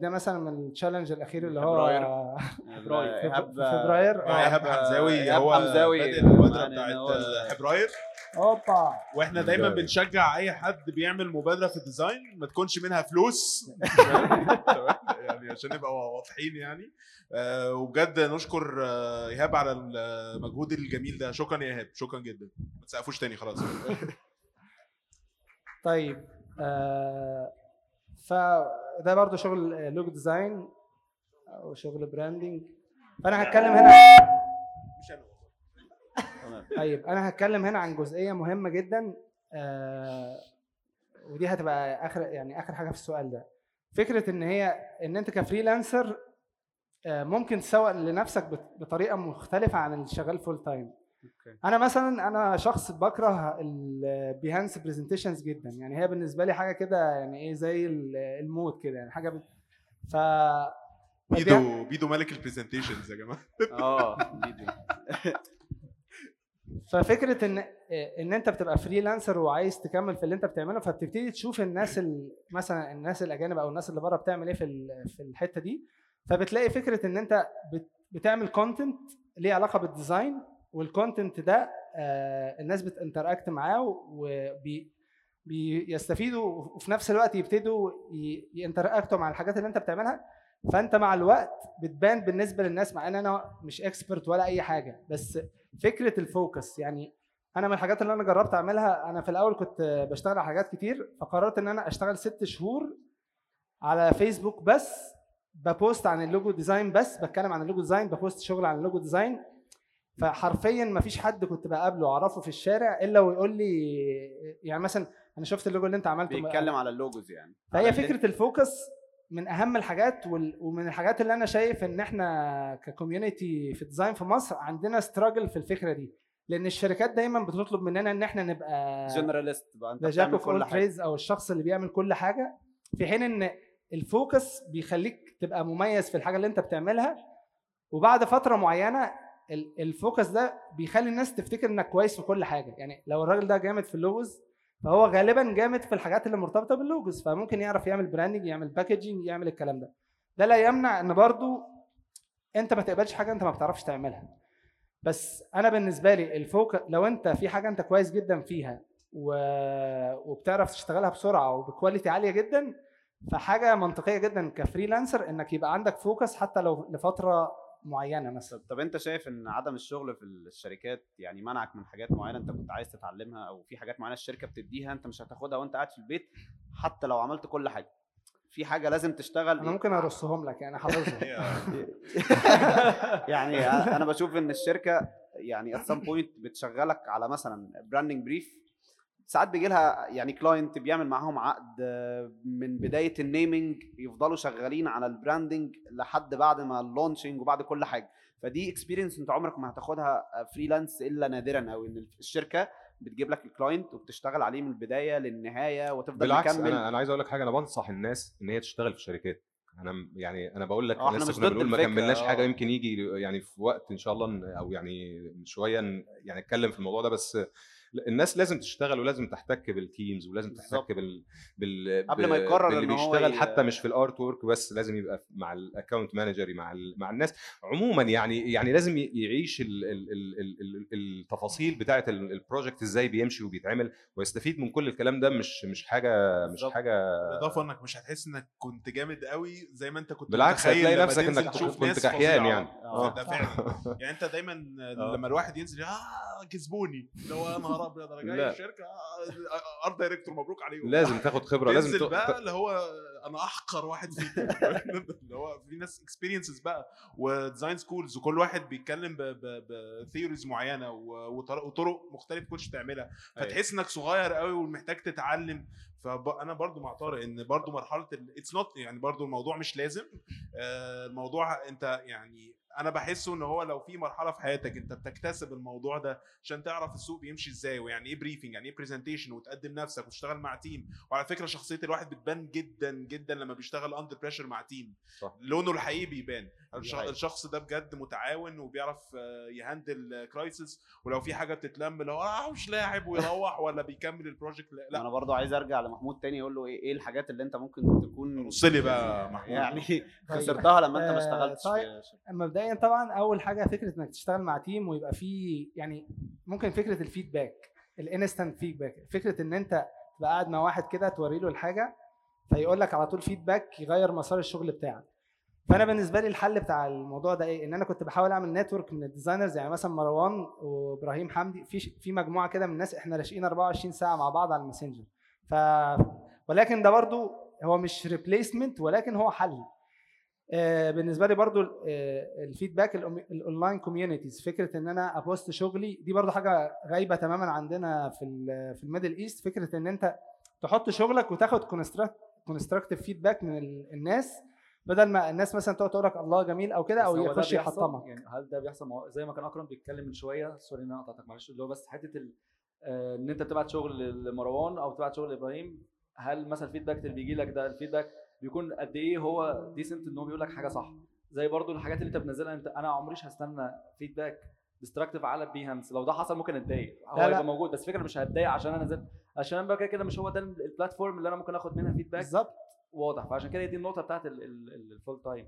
[SPEAKER 2] ده مثلا من ال challenge الأخير اللي هو
[SPEAKER 1] فبراير.
[SPEAKER 2] فبراير. فبراير.
[SPEAKER 1] آه،
[SPEAKER 4] ايهاب حمزاوي
[SPEAKER 1] إيهاب
[SPEAKER 4] هو
[SPEAKER 1] حمزاوي
[SPEAKER 4] بادئ المبادره بتاعت فبراير
[SPEAKER 2] أوبا
[SPEAKER 4] وإحنا دايما. بنشجع أي حد بيعمل مبادرة في ال design ما تكونش منها فلوس يعني عشان نبقى واضحين يعني آه، وبجد نشكر آه، ايهاب على المجهود الجميل ده شكرا يا ايهاب شكرا جدا ما تسقفوش تاني خلاص
[SPEAKER 2] طيب آه فده برضو شغل logo design أو شغل branding فأنا هتكلم هنا
[SPEAKER 4] مش أنا
[SPEAKER 2] طيب أنا هتكلم هنا عن جزئية مهمة جدا آه ودي هتبقى آخر يعني آخر حاجة في السؤال ده. فكرة إن هي إن أنت ك freelancer آه ممكن تسوق لنفسك بط- بطريقة مختلفة عن اللي شغال full time أنا مثلا أنا شخص بكره ال Behance presentations جدا. يعني هي بالنسبة لي حاجة كده يعني إيه زي ال- الموت كده يعني حاجة بت... ف
[SPEAKER 4] بيدو بيدو ملك ال presentations يا جماعة.
[SPEAKER 1] آه دي.
[SPEAKER 2] ففكرة إن إن أنت بتبقى freelancer وعايز تكمل في اللي أنت بتعمله فبتبتدي تشوف الناس ال... مثلا الناس الأجانب أو الناس اللي بره بتعمل إيه في ال- في الحتة دي. فبتلاقي فكرة إن أنت بت... بتعمل content ليه علاقة بال design وال content ده آه الناس بت interact معاه وبي بيستفيدوا وفي نفس الوقت يبتدوا ي interact وا مع الحاجات اللي انت بتعملها. فانت مع الوقت بتبان بالنسبة للناس مع ان أنا مش expert ولا اي حاجة. بس فكرة ال focus يعني أنا من الحاجات اللي أنا جربت اعملها أنا في الأول كنت بشتغل على حاجات كتير فقررت ان أنا اشتغل ست شهور على فيسبوك بس ب post عن ال logo design بس بتكلم عن ال logo design ب post شغل عن ال logo design فحرفيا ما فيش حد كنت بقابله أعرفه في الشارع إلا ويقول لي يعني مثلا أنا شفت اللوجو اللي أنت عملته.
[SPEAKER 1] بيتكلم على ال logos يعني.
[SPEAKER 2] فهي
[SPEAKER 1] فكرة
[SPEAKER 2] ال focus من أهم الحاجات ومن الحاجات اللي أنا شايف إن إحنا ك community في design في مصر عندنا struggle في الفكرة دي. لأن الشركات دايما بتطلب مننا إن إحنا نبقى
[SPEAKER 1] generalist بقى
[SPEAKER 2] أنت
[SPEAKER 1] بتعمل كل
[SPEAKER 2] حاجة. أو الشخص اللي بيعمل كل حاجة في حين إن ال focus بيخليك تبقى مميز في الحاجة اللي أنت بتعملها. وبعد فترة معينة ال focus ده بيخلي الناس تفتكر إنك كويس في كل حاجة. يعني لو الراجل ده جامد في ال logos فهو غالبا جامد في الحاجات اللي مرتبطة بال logos فممكن يعرف يعمل branding يعمل packaging يعمل الكلام ده. ده لا يمنع إن برضو أنت ما تقبلش حاجة أنت ما بتعرفش تعملها. بس أنا بالنسبة لي ال focus لو أنت في حاجة أنت كويس جدا فيها و... وبتعرف تشتغلها بسرعة وب quality عالية جدا فحاجة منطقية جدا ك freelancer إنك يبقى عندك focus حتى لو لفترة معينة مثلا.
[SPEAKER 1] طب, أنت شايف إن عدم الشغل في الشركات يعني منعك من حاجات معينة أنت كنت عايز تتعلمها أو في حاجات معينة الشركة بتديها أنت مش هتاخدها وأنت قاعد في البيت حتى لو عملت كل حاجة؟ في حاجة لازم تشتغل؟
[SPEAKER 2] أنا ممكن أرصهم لك يعني حافظهم.
[SPEAKER 1] يعني أنا بشوف إن الشركة يعني at some point بتشغلك على مثلا branding brief ساعات بيجي لها يعني client بيعمل معاهم عقد آه، من بداية ال naming يفضلوا شغالين على ال branding لحد بعد ما ال launching وبعد كل حاجة. فدي experience انت عمرك ما هتاخدها freelance إلا نادرا أو إن الشركة بتجيب لك ال client وبتشتغل عليه من البداية للنهاية وتفضل
[SPEAKER 5] بالعكس
[SPEAKER 1] مكمل.
[SPEAKER 5] أنا أنا عايز أقول لك حاجة أنا بنصح الناس إن هي تشتغل في شركات. أنا يعني أنا بقول لك
[SPEAKER 1] إحنا
[SPEAKER 5] لسه
[SPEAKER 1] مش
[SPEAKER 5] كنا
[SPEAKER 1] ضد
[SPEAKER 5] بنقول ما كملناش
[SPEAKER 1] حاجة.
[SPEAKER 5] يمكن يجي يعني في وقت إن شاء الله أو يعني شوية يعني نتكلم في الموضوع ده بس الناس لازم تشتغل ولازم تحتك بال teams
[SPEAKER 1] ولازم.
[SPEAKER 5] تحتك بال بال
[SPEAKER 1] قبل ما يقرر إن هو
[SPEAKER 5] بيشتغل حتى مش في ال artwork بس لازم يبقى مع ال account manager مع ال- مع الناس عموما يعني يعني لازم يعيش ال ال ال ال ال التفاصيل بتاعه ال- ال project إزاي بيمشي وبيتعمل ويستفيد من كل الكلام ده مش مش حاجة مش. حاجة
[SPEAKER 4] بالإضافة إنك مش هتحس إنك كنت جامد قوي زي ما أنت كنت
[SPEAKER 5] بالعكس هتلاقي نفسك إنك
[SPEAKER 4] تشوف
[SPEAKER 5] كنت كحيان. يعني.
[SPEAKER 4] آه
[SPEAKER 1] آه.
[SPEAKER 4] ده فعلا يعني أنت دايما لما الواحد ينزل آه كسبوني لو يا نهار ابيض أنا جاي. الشركة آه، ارت دايركتور مبروك عليهم.
[SPEAKER 5] لازم تاخد خبرة لازم
[SPEAKER 4] تنزل بقى اللي هو أنا أحقر واحد فيكم اللي هو في ناس اكسبيرينسز بقى وديزاين سكولز وكل واحد بيتكلم بثيوريز معينة وطرق مختلفه كنتش تعملها.
[SPEAKER 1] أيوة.
[SPEAKER 4] فتحس إنك صغير قوي ومحتاج تتعلم. فانا برضو مع طارق إن برضو مرحلة it's not يعني برضو الموضوع مش لازم. آه، الموضوع أنت يعني أنا بحسه إن هو لو في مرحلة في حياتك أنت بتكتسب الموضوع ده عشان تعرف السوق بيمشي إزاي ويعني إيه briefing يعني إيه presentation وتقدم نفسك وتشتغل مع team وعلى فكرة شخصية الواحد بتبان جدا جدا لما بيشتغل under pressure مع team
[SPEAKER 5] صح.
[SPEAKER 4] لونه الحقيقي بيبان. الشخص ده بجد متعاون وبيعرف آه، ي handle crisis ولو في حاجة بتتلم اللي هو آه مش لاعب ويروح ولا بيكمل ال project لا.
[SPEAKER 1] أنا برضو عايز أرجع لمحمود تاني أقول له إيه إيه الحاجات اللي أنت ممكن تكون
[SPEAKER 4] بص لي بقى محمود
[SPEAKER 1] يعني خسرتها لما أنت ما
[SPEAKER 2] آه،
[SPEAKER 1] اشتغلتش
[SPEAKER 2] طيب. مبدئيا طبعا أول حاجة فكرة إنك تشتغل مع team ويبقى فيه يعني ممكن فكرة ال feedback ال instant feedback فكرة إن أنت تبقى قاعد مع واحد كده توري له الحاجة فيقول لك على طول feedback يغير مسار الشغل بتاعك. فأنا بالنسبة لي الحل بتاع الموضوع ده إيه؟ إن أنا كنت بحاول أعمل network من ال designers يعني مثلا مروان وإبراهيم حمدي في في مجموعة كده من الناس إحنا راشقين 24 ساعة مع بعض على ال Messenger. ف ولكن ده برضو هو مش replacement ولكن هو حل. بالنسبة لي برضو آه، ال feedback ال online communities فكرة إن أنا أ post شغلي دي برضو حاجة غايبة تماما عندنا في في ال Middle East. فكرة إن أنت تحط شغلك وتاخد constructive feedback من ال- الناس بدل ما الناس مثلا تقعد تقول لك الله جميل أو كده
[SPEAKER 6] أو
[SPEAKER 2] يخش؟ يحطمك.
[SPEAKER 6] يعني هل ده بيحصل؟ زي ما كان أكرم بيتكلم من شوية sorry إن أنا قطعتك معلش اللي هو بس حتة آه، إن أنت بتبعت شغل لمروان أو بتبعت شغل لإبراهيم هل مثلا ال feedback اللي بيجي لك ده ال feedback بيكون قد إيه هو decent إن هو بيقول لك حاجة صح. زي برضو الحاجات اللي أنت بتنزلها أنت أنا عمريش هستنى feedback destructive على بيهانس لو ده حصل ممكن أتضايق. هو. هيبقى موجود بس فكره مش هتضايق عشان أنا نزلت عشان بقى كده كده مش هو ده ال platform اللي أنا ممكن آخد منها feedback
[SPEAKER 2] بالظبط.
[SPEAKER 6] واضح. فعشان كده دي النقطة بتاعت ال full
[SPEAKER 2] time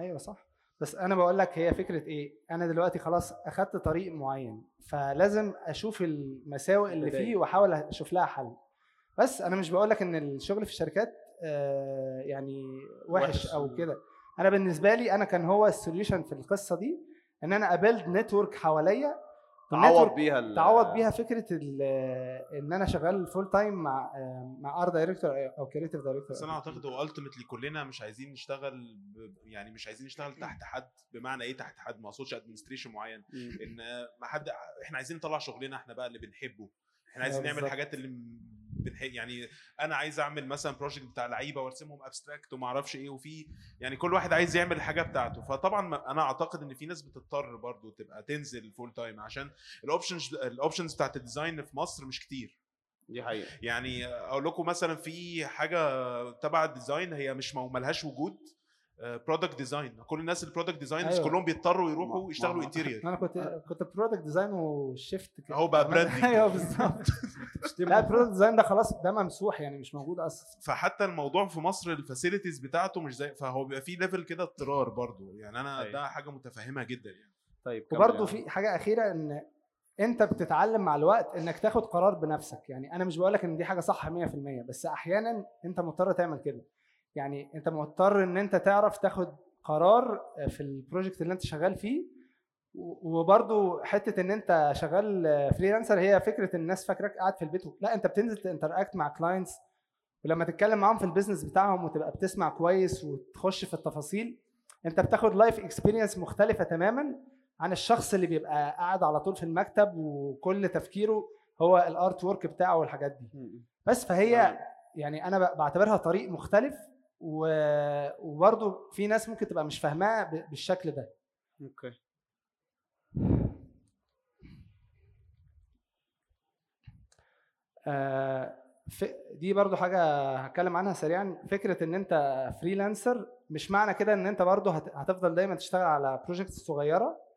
[SPEAKER 2] أيوه صح. بس أنا بقول لك هي فكرة إيه؟ أنا دلوقتي خلاص أخدت طريق معين فلازم أشوف المساوئ اللي. فيه وأحاول أشوف لها حل. بس أنا مش بقول لك إن الشغل في الشركات يعني وحش,
[SPEAKER 1] وحش.
[SPEAKER 2] أو كده أنا بالنسبة لي أنا كان هو ال solution في القصة دي إن أنا ا build network حواليا
[SPEAKER 1] تعوض بيها ال-
[SPEAKER 2] تعوض بيها فكرة إن أنا شغال full time مع مع art director أو creative director
[SPEAKER 4] بس أنا أعتقد هو ultimately كلنا مش عايزين نشتغل. يعني مش عايزين نشتغل تحت حد بمعنى إيه تحت حد ما أقصدش administration معين. إن ما حد إحنا عايزين نطلع شغلنا إحنا بقى اللي بنحبه إحنا عايزين نعمل. الحاجات اللي بنحب يعني أنا عايز أعمل مثلا project بتاع لعيبة وأرسمهم abstract وما أعرفش إيه وفي يعني كل واحد عايز يعمل الحاجة بتاعته. فطبعا أنا أعتقد إن في ناس بتضطر برضو تبقى تنزل full time عشان ال options ال options بتاعت ال design في مصر مش كتير.
[SPEAKER 1] دي حقيقة.
[SPEAKER 4] يعني أقول لكم مثلا في حاجة تبع ال design هي مش ملهاش وجود. product design كل الناس ال product designers
[SPEAKER 2] أيوة.
[SPEAKER 4] كلهم بيضطروا
[SPEAKER 1] ما-
[SPEAKER 4] يروحوا يشتغلوا interior
[SPEAKER 2] أنا كنت كنت product design و shift كده.
[SPEAKER 4] اهو بقى branding.
[SPEAKER 2] أيوه بالظبط. لا ال product design ده خلاص ده ممسوح يعني مش موجود أصلا.
[SPEAKER 4] فحتى الموضوع في مصر ال facilities بتاعته مش زي فهو بيبقى فيه level كده اضطرار برضو يعني أنا
[SPEAKER 1] أيوة.
[SPEAKER 4] ده حاجة متفهمها جدا يعني.
[SPEAKER 1] طيب كمل
[SPEAKER 2] وبرده
[SPEAKER 1] يعني.
[SPEAKER 2] في حاجة أخيرة إن أنت بتتعلم مع الوقت إنك تاخد قرار بنفسك. يعني أنا مش بقول لك إن دي حاجة صح 100% بس أحيانا أنت مضطر تعمل كده. يعني انت مضطر ان انت تعرف تاخد قرار في ال project اللي انت شغال فيه. و- وبرضو حتة ان انت شغال freelancer هي فكرة الناس فاكراك قاعد في البيت لا انت بتنزل ت interact مع clients ولما تتكلم معاهم في ال business بتاعهم وتبقى بتسمع كويس وتخش في التفاصيل انت بتاخد life experience مختلفة تماما عن الشخص اللي بيبقى قاعد على طول في المكتب وكل تفكيره هو ال artwork بتاعه والحاجات دي. بس فهي يعني أنا بعتبرها طريق مختلف وبرضه في ناس ممكن تبقى مش فاهماها بالشكل ده.
[SPEAKER 1] okay.
[SPEAKER 2] آه، دي برضو حاجة هتكلم عنها سريعا. فكرة إن أنت freelancer مش معنى كده إن أنت برضو هت- هتفضل دايما تشتغل على projects صغيرة.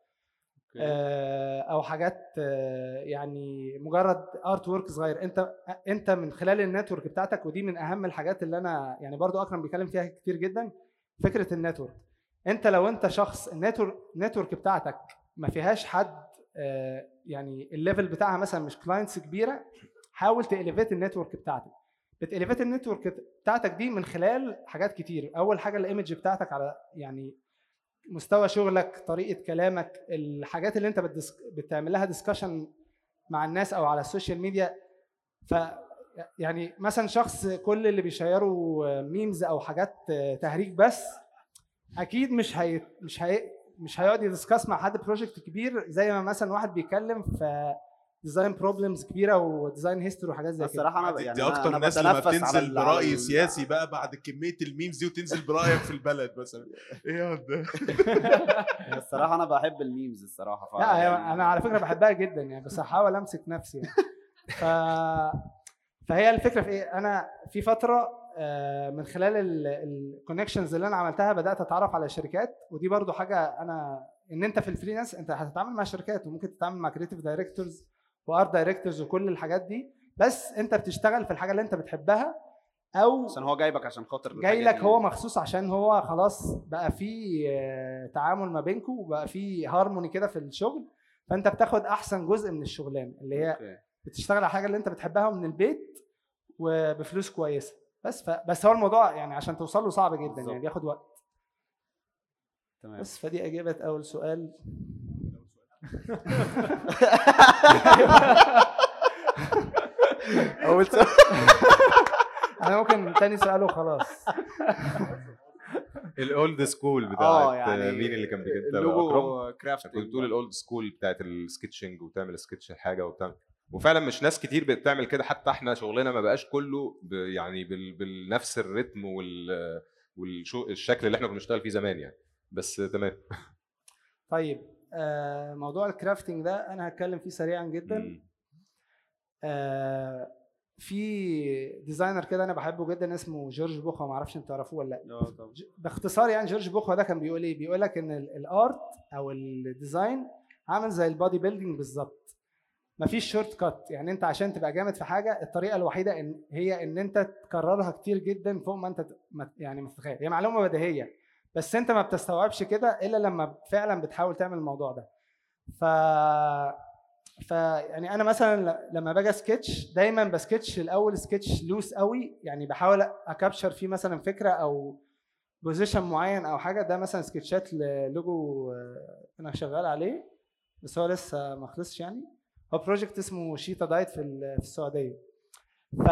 [SPEAKER 2] أو حاجات آه، يعني مجرد artwork صغير. أنت أنت من خلال ال network بتاعتك ودي من أهم الحاجات اللي أنا يعني برضو أكرم بيتكلم فيها كتير جدا فكرة ال network أنت لو أنت شخص ال network ال network بتاعتك ما فيهاش حد آه، يعني ال level بتاعها مثلا مش clients كبيرة حاول ت elevate ال network بتاعتك. بت elevate ال network بتاعتك دي من خلال حاجات كتير. أول حاجة ال image بتاعتك على يعني مستوى شغلك طريقة كلامك الحاجات اللي انت. بتعمل لها discussion مع الناس أو على ال social media ف يعني مثلا شخص كل اللي بي share وا memes أو حاجات تهريج بس أكيد مش هي مش هي مش هيقعد ي discuss مع حد project كبير زي ما مثلا واحد بيتكلم في design problems كبيرة و design history وحاجات زي كده.
[SPEAKER 1] الصراحة
[SPEAKER 4] أنا
[SPEAKER 1] يعني
[SPEAKER 4] دي أكتر
[SPEAKER 1] أنا
[SPEAKER 4] ناس لما بتنزل
[SPEAKER 1] برأي
[SPEAKER 4] سياسي بقى بعد كمية ال memes دي وتنزل برأيك في البلد مثلا. إيه يا ده
[SPEAKER 1] الصراحة أنا بحب ال memes الصراحة
[SPEAKER 2] لا
[SPEAKER 1] يعني-
[SPEAKER 2] أنا على فكرة بحبها جدا يعني بس هحاول أمسك نفسي يعني. ف فهي الفكرة في إيه؟ أنا في فترة آه، من خلال ال connections اللي أنا عملتها بدأت أتعرف على شركات ودي برضو حاجة أنا إن أنت في ال freelance أنت هتتعامل مع شركات وممكن تتعامل مع creative directors و art directors وكل الحاجات دي بس انت بتشتغل في الحاجة اللي انت بتحبها أو
[SPEAKER 1] عشان هو جايبك عشان خاطر
[SPEAKER 2] جاي لك. هو مخصوص عشان هو خلاص بقى في آه، تعامل ما بينكم وبقى في هارموني كده في الشغل فانت بتاخد أحسن جزء من الشغلانة اللي هي
[SPEAKER 1] okay.
[SPEAKER 2] بتشتغل على حاجة اللي انت بتحبها من البيت وبفلوس كويسة بس ف... بس هو الموضوع يعني عشان توصل له صعب جدا
[SPEAKER 1] بالظبط.
[SPEAKER 2] يعني بياخد وقت
[SPEAKER 1] تمام
[SPEAKER 2] بس فدي إجابة أول سؤال
[SPEAKER 1] اول سؤال
[SPEAKER 2] أنا ممكن تاني سؤال وخلاص
[SPEAKER 5] ال old school
[SPEAKER 1] بتاعت يعني
[SPEAKER 5] مين اللي كان انت
[SPEAKER 1] ال
[SPEAKER 5] logo
[SPEAKER 1] crafting
[SPEAKER 5] كنت بتقول ال old school بتاعت ال sketching وتعمل سكتش الحاجة وبتعمل وفعلا مش ناس كتير بتعمل كده حتى إحنا شغلنا ما بقاش كله يعني بال بنفس ال rhythm وال والشكل اللي إحنا كنا بنشتغل فيه زمان يعني. بس تمام.
[SPEAKER 2] طيب آه موضوع ال crafting ده أنا هتكلم فيه سريعا جدا. آه في designer كده أنا بحبه جدا اسمه جورج بوخا ما أعرفش أنتوا تعرفوه ولا لا. باختصار يعني جورج بوخا ده كان بيقول إيه؟ بيقول لك إن ال- ال art أو ال design عامل زي ال bodybuilding بالظبط. مفيش shortcut. يعني أنت عشان تبقى جامد في حاجة الطريقة الوحيدة إن هي إن أنت تكررها كتير جدا فوق ما أنت يعني متخيل هي معلومة بديهية بس أنت ما بتستوعبش كده إلا لما فعلا بتحاول تعمل الموضوع ده. ف ف يعني أنا مثلا لما باجي سكتش دايما بسكتش الأول sketch loose قوي. يعني بحاول أ capture فيه مثلا فكرة أو position معين أو حاجة. ده مثلا sketch ات لل logo أنا شغال عليه بس هو لسه ما خلصش يعني. هو project اسمه شيتا دايت في السعودية. ف...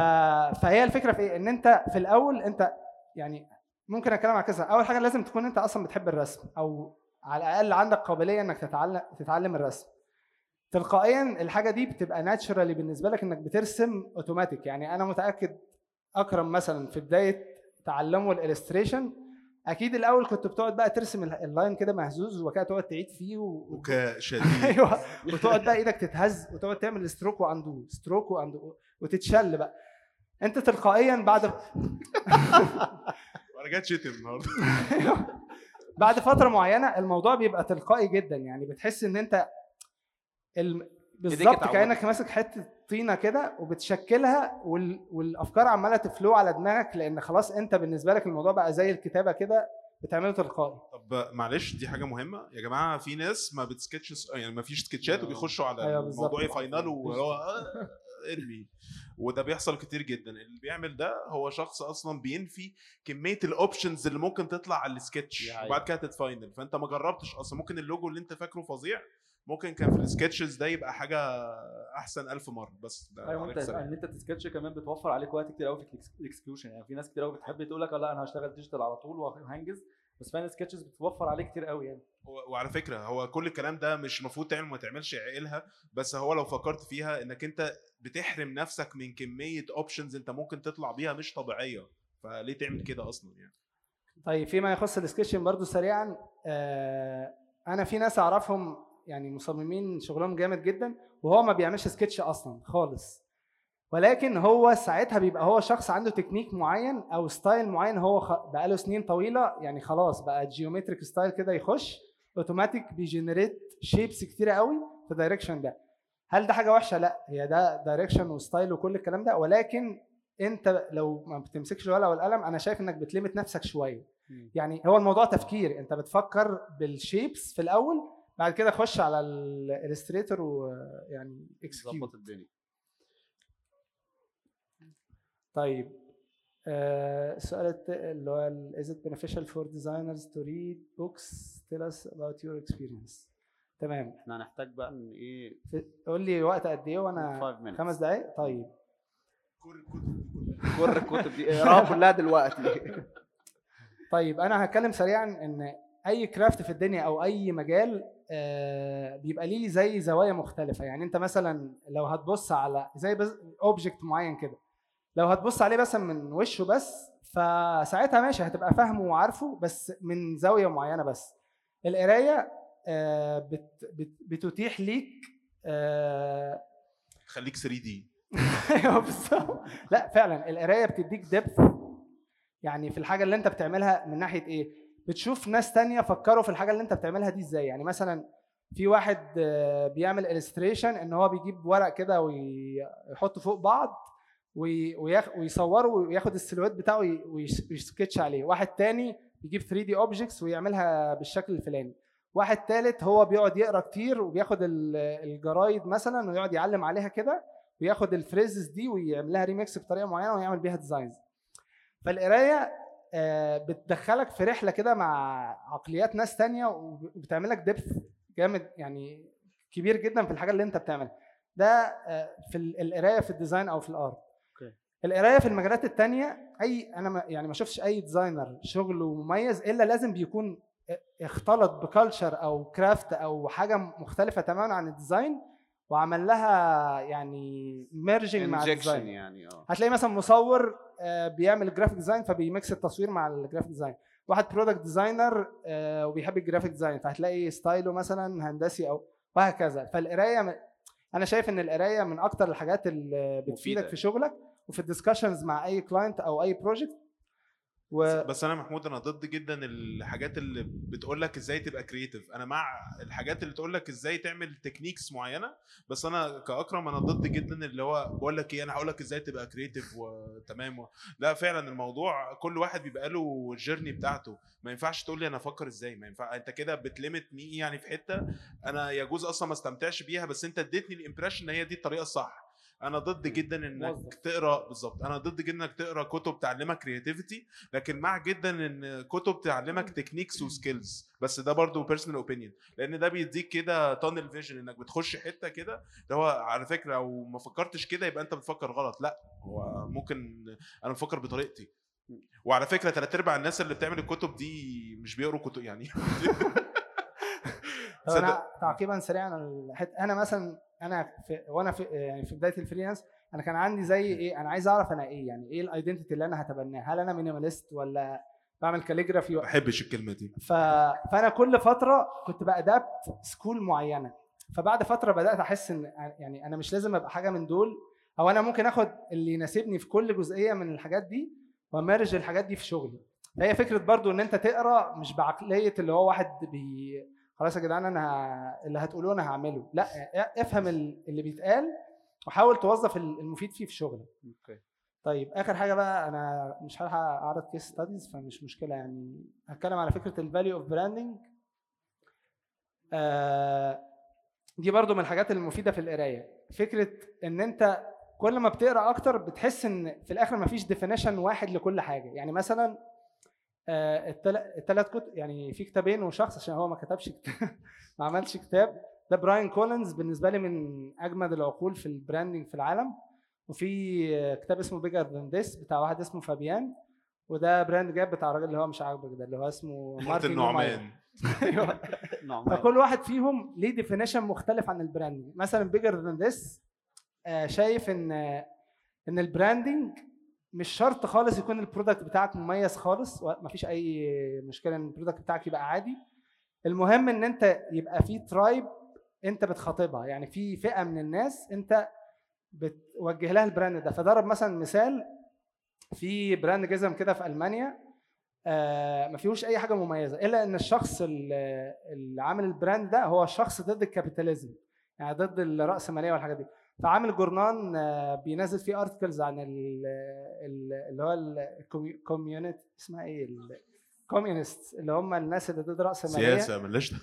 [SPEAKER 2] فهي الفكرة في إيه؟ إن أنت في الأول أنت يعني ممكن أتكلم على كذا. أول حاجة لازم تكون أنت أصلا بتحب الرسم أو على الأقل عندك قابلية إنك تتعلم تتعلم الرسم. تلقائيا الحاجة دي بتبقى naturally بالنسبة لك إنك بترسم اوتوماتيك يعني أنا متأكد أكرم مثلا في بداية تعلمه ال illustration أكيد الأول كنت بتقعد بقى ترسم ال- ال line كده مهزوز وبعد كده تقعد تعيد فيه و...
[SPEAKER 4] وكشديد.
[SPEAKER 2] أيوه. وتقعد بقى إيدك تتهز وتقعد تعمل stroke و undo stroke و undo وتتشل بقى. أنت تلقائيا بعد
[SPEAKER 4] وأنا جاي شتم النهارده.
[SPEAKER 2] بعد فترة معينة الموضوع بيبقى تلقائي جدا. يعني بتحس إن أنت الم... بالظبط. كأنك ماسك حتة طينة كده وبتشكلها وال... والأفكار عمالة تفلو على دماغك لأن خلاص أنت بالنسبة لك الموضوع بقى زي الكتابة كده بتعمله تلقائي
[SPEAKER 4] طب معلش دي حاجة مهمة يا جماعة في ناس ما بتسكتش يعني ما فيش سكتشات
[SPEAKER 1] آه.
[SPEAKER 4] وبيخشوا على
[SPEAKER 2] أيوة.
[SPEAKER 4] الموضوع يفاينلوا وهو آه، ارمي وده بيحصل كتير جدا اللي بيعمل ده هو شخص أصلا بينفي كمية ال options اللي ممكن تطلع على السكتش. وبعد كده تت final فأنت ما جربتش أصلا ممكن اللوجو اللي أنت فاكره فظيع ممكن كان في ال sketches ده يبقى حاجة أحسن ألف مرة بس ده
[SPEAKER 6] أيوه
[SPEAKER 4] عليك
[SPEAKER 6] انت. ان أنت تسكتش كمان بتوفر عليك وقت كتير قوي في ال execution يعني في ناس كتير قوي بتحب تقول لك لا أنا هشتغل digital على طول وهنجز. بس فعلا ال sketches بتوفر عليك كتير قوي يعني.
[SPEAKER 4] وعلى فكرة هو كل الكلام ده مش المفروض تعمل وما تعملش عقلها بس هو لو فكرت فيها إنك أنت بتحرم نفسك من كمية options أنت ممكن تطلع بيها مش طبيعية فليه تعمل كده أصلا يعني؟
[SPEAKER 2] طيب فيما يخص ال sketching برضو سريعا آه أنا في ناس أعرفهم يعني مصممين شغلهم جامد جدا وهو ما بيعملش سكتش أصلا خالص. ولكن هو ساعتها بيبقى هو شخص عنده تكنيك معين أو style معين هو خ... بقاله سنين طويلة يعني خلاص بقى geometric style كده يخش automatic بي generate shapes كتيره قوي في ال direction ده. هل ده حاجة وحشة؟ لأ هي ده direction و style وكل الكلام ده. ولكن أنت لو ما بتمسكش الورقة والقلم أنا شايف إنك بت limit نفسك شوية. يعني هو الموضوع تفكير أنت بتفكر بال shapes في الأول بعد كده خش على الإلستريتور ويعني execute
[SPEAKER 1] ظبط الدنيا.
[SPEAKER 2] طيب آه، السؤال الت- اللي هو is it beneficial for designers to read books? Tell us about your experience. تمام.
[SPEAKER 1] إحنا هنحتاج بقى إن
[SPEAKER 2] إيه؟ قول لي وقت قد إيه وأنا
[SPEAKER 1] 5 minutes.
[SPEAKER 2] خمس دقايق؟ طيب.
[SPEAKER 1] كر الكتب دي إقراها كلها دلوقتي.
[SPEAKER 2] طيب أنا هتكلم سريعا إن أي craft في الدنيا أو أي مجال آه، بيبقى ليه زي زوايا مختلفة. يعني أنت مثلا لو هتبص على زي object معين كده لو هتبص عليه مثلا من وشه بس فساعتها ماشي هتبقى فاهمه وعارفه بس من زاوية معينة بس. القراية آه، بت- بت- بتتيح ليك آه،
[SPEAKER 4] خليك 3D.
[SPEAKER 2] أيوه بالظبط. لا فعلا القراية بتديك depth يعني في الحاجة اللي أنت بتعملها من ناحية إيه؟ بتشوف ناس تانية فكروا في الحاجة اللي انت بتعملها دي إزاي. يعني مثلا في واحد آه، بيعمل illustration ان هو بيجيب ورق كده ويحطه فوق بعض ويصوره وياخد ال silhouette بتاعه ويسكتش عليه. واحد تاني بيجيب 3D objects ويعملها بالشكل الفلاني. واحد تالت هو بيقعد يقرأ كتير وبياخد ال- الجرايد مثلا ويقعد يعلم عليها كده وياخد ال phrases دي ويعمل لها ريميكس بطريقة معينة ويعمل بيها designs فالقراية بتدخلك في رحلة كده مع عقليات ناس تانية وبتعمل لك depth جامد يعني كبير جدا في الحاجة اللي انت بتعملها. ده آه، في ال- القراية في ال design أو في ال
[SPEAKER 1] art.
[SPEAKER 2] القراية في المجالات التانية أي أنا ما يعني ما شفتش أي designer شغله مميز إلا لازم بيكون اختلط ب culture أو craft أو حاجة مختلفة تماما عن ال design وعمل لها يعني merging مع
[SPEAKER 1] ال
[SPEAKER 2] design
[SPEAKER 1] يعني آه.
[SPEAKER 2] هتلاقي مثلا مصور آه، بيعمل graphic design فبي mix التصوير مع ال graphic design واحد product designer وبيحب ال graphic design فهتلاقي style ه مثلا هندسي أو وهكذا فالقراية أنا شايف إن القراية من أكتر الحاجات اللي بتفيدك. في شغلك وفي ال discussions مع أي client أو أي project و...
[SPEAKER 4] بس أنا محمود أنا ضد جدا الحاجات اللي بتقول لك إزاي تبقى creative أنا مع الحاجات اللي تقول لك إزاي تعمل techniques معينة بس أنا كأكرم أنا ضد جدا اللي هو بقول لك إيه أنا هقول لك إزاي تبقى creative وتمام و... لا فعلا الموضوع كل واحد بيبقى له ال journey بتاعته. ما ينفعش تقول لي أنا أفكر إزاي ما ينفع أنت كده بت limit me يعني في حتة أنا يجوز أصلا ما استمتعش بيها بس أنت اديتني ال impression إن هي دي الطريقة الصح. أنا ضد جدا إنك
[SPEAKER 6] موظف.
[SPEAKER 4] تقرأ بالظبط. أنا ضد جدا إنك تقرأ كتب تعلمك creativity لكن مع جدا إن كتب تعلمك techniques و skills بس ده برضو personal opinion لأن ده بيديك كده tunnel vision إنك بتخش حتة كده اللي هو على فكرة لو ما فكرتش كده يبقى أنت بتفكر غلط. لأ هو ممكن أنا بفكر بطريقتي. وعلى فكرة ثلاث أرباع الناس اللي بتعمل الكتب دي مش بيقروا كتب يعني.
[SPEAKER 2] طب
[SPEAKER 4] أنا.
[SPEAKER 2] تعقيبا سريعا أنا مثلا أنا في وأنا في يعني في بداية ال freelance أنا كان عندي زي إيه أنا عايز أعرف أنا إيه يعني إيه ال identity اللي أنا هتبناها؟ هل أنا minimalist ولا بعمل calligraphy
[SPEAKER 4] ما بحبش الكلمة دي.
[SPEAKER 2] ف... فأنا كل فترة كنت ب adapt school معينة. فبعد فترة بدأت أحس إن يعني أنا مش لازم أبقى حاجة من دول أو أنا ممكن آخد اللي يناسبني في كل جزئية من الحاجات دي وا merge الحاجات دي في شغلي. هي فكرة برضو إن أنت تقرأ مش بعقلية اللي هو واحد بي خلاص يا جدعان أنا. اللي هتقولوه أنا هعمله. لا افهم ال- اللي بيتقال وحاول توظف ال- المفيد فيه في شغلك.
[SPEAKER 1] أوكي.
[SPEAKER 2] طيب آخر حاجة بقى أنا مش هلحق أعرض case studies فمش مشكلة يعني. هتكلم على فكرة ال value of branding دي برضو من الحاجات المفيدة في القراية. فكرة إن أنت كل ما بتقرأ أكتر بتحس إن في الآخر مفيش definition واحد لكل حاجة. يعني مثلا الثلاث كتب يعني في كتابين وشخص عشان هو ما كتبش كتاب ما عملش كتاب. ده براين كولينز بالنسبة لي من أجمد العقول في ال branding في العالم. وفي آه، كتاب اسمه Bigger Than This بتاع واحد اسمه فابيان. وده Brand Gap بتاع الراجل اللي هو مش عاجبك ده اللي هو اسمه
[SPEAKER 4] مارتن
[SPEAKER 2] نوماير.
[SPEAKER 4] نعمان.
[SPEAKER 2] فكل واحد فيهم ليه definition مختلف عن ال branding مثلا Bigger Than This شايف إن إن ال branding مش شرط خالص يكون ال product بتاعك مميز خالص مفيش أي مشكلة إن ال product بتاعك يبقى عادي. المهم إن أنت يبقى في tribe أنت بتخاطبها يعني في فئة من الناس أنت بتوجه لها ال brand ده. فضرب مثلا مثال في brand جزم كده في ألمانيا آه ما فيهوش أي حاجة مميزة إلا إن الشخص اللي عامل ال brand ده هو شخص ضد ال capitalism يعني ضد الرأسمالية والحاجات دي. فعامل journal آه، بينزل فيه articles عن ال- ال- اللي هو ال community اسمها إيه؟ ال communist اللي هم الناس اللي ضد راسماليه
[SPEAKER 4] سياسة ملاش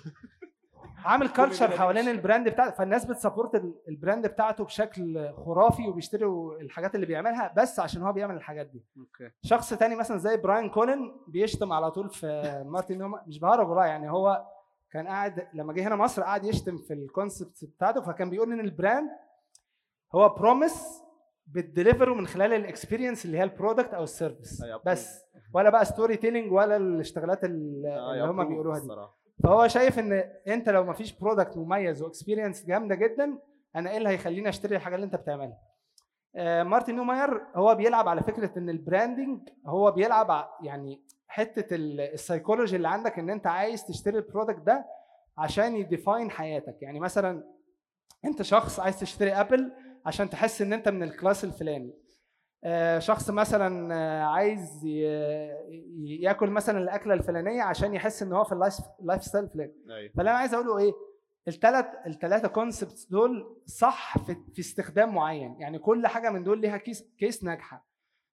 [SPEAKER 2] عامل culture حوالين ال brand بتاعته فالناس بت support ال- ال brand بتاعته بشكل خرافي وبيشتروا الحاجات اللي بيعملها بس عشان هو بيعمل الحاجات دي.
[SPEAKER 1] okay.
[SPEAKER 2] شخص تاني مثلا زي براين كولن بيشتم على طول في مارتن مش بهرج والله يعني هو كان قاعد لما جه هنا مصر قاعد يشتم في ال concept بتاعته فكان بيقول إن ال brand هو promise بت deliver ه من خلال ال experience اللي هي ال product أو
[SPEAKER 1] ال service approve.
[SPEAKER 2] بس. ولا بقى storytelling ولا الاشتغالات ال-
[SPEAKER 1] آه،
[SPEAKER 2] اللي هم بيقولوها دي. فهو شايف إن أنت لو ما فيش product مميز و experience جامدة جدا أنا إيه اللي هيخليني أشتري الحاجة اللي أنت بتعملها؟ آه، مارتن نوماير هو بيلعب على فكرة إن ال branding هو بيلعب يعني حتة ال- السايكولوجي اللي عندك إن أنت عايز تشتري ال product ده عشان ي define حياتك. يعني مثلا أنت شخص عايز تشتري Apple عشان تحس إن أنت من ال class الفلاني. آه، شخص مثلا آه، عايز ياكل مثلا الأكلة الفلانية عشان يحس إن هو في ال life lifestyle الفلاني
[SPEAKER 1] أيوه.
[SPEAKER 2] فاللي أنا عايز أقوله إيه؟ الثلاث الثلاثه concepts دول صح في, في استخدام معين. يعني كل حاجة من دول ليها case case ناجحة.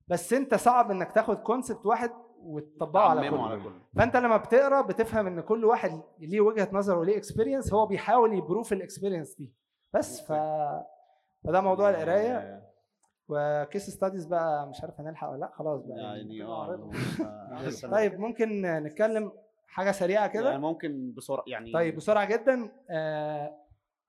[SPEAKER 2] بس أنت صعب إنك تاخد concept واحد وتطبقه على كله.
[SPEAKER 1] على كله.
[SPEAKER 2] فأنت لما بتقرأ بتفهم إن كل واحد ليه وجهة نظر وليه experience هو بيحاول ي prove ال experience دي. بس ف فده موضوع القراية. و case studies بقى مش عارف هنلحق ولا لأ. خلاص بقى
[SPEAKER 1] يعني
[SPEAKER 2] كده آه.
[SPEAKER 1] آه، لسه
[SPEAKER 2] طيب ممكن نتكلم حاجة سريعة كده؟
[SPEAKER 1] يعني ممكن بسرعة يعني
[SPEAKER 2] طيب بسرعة جدا. آه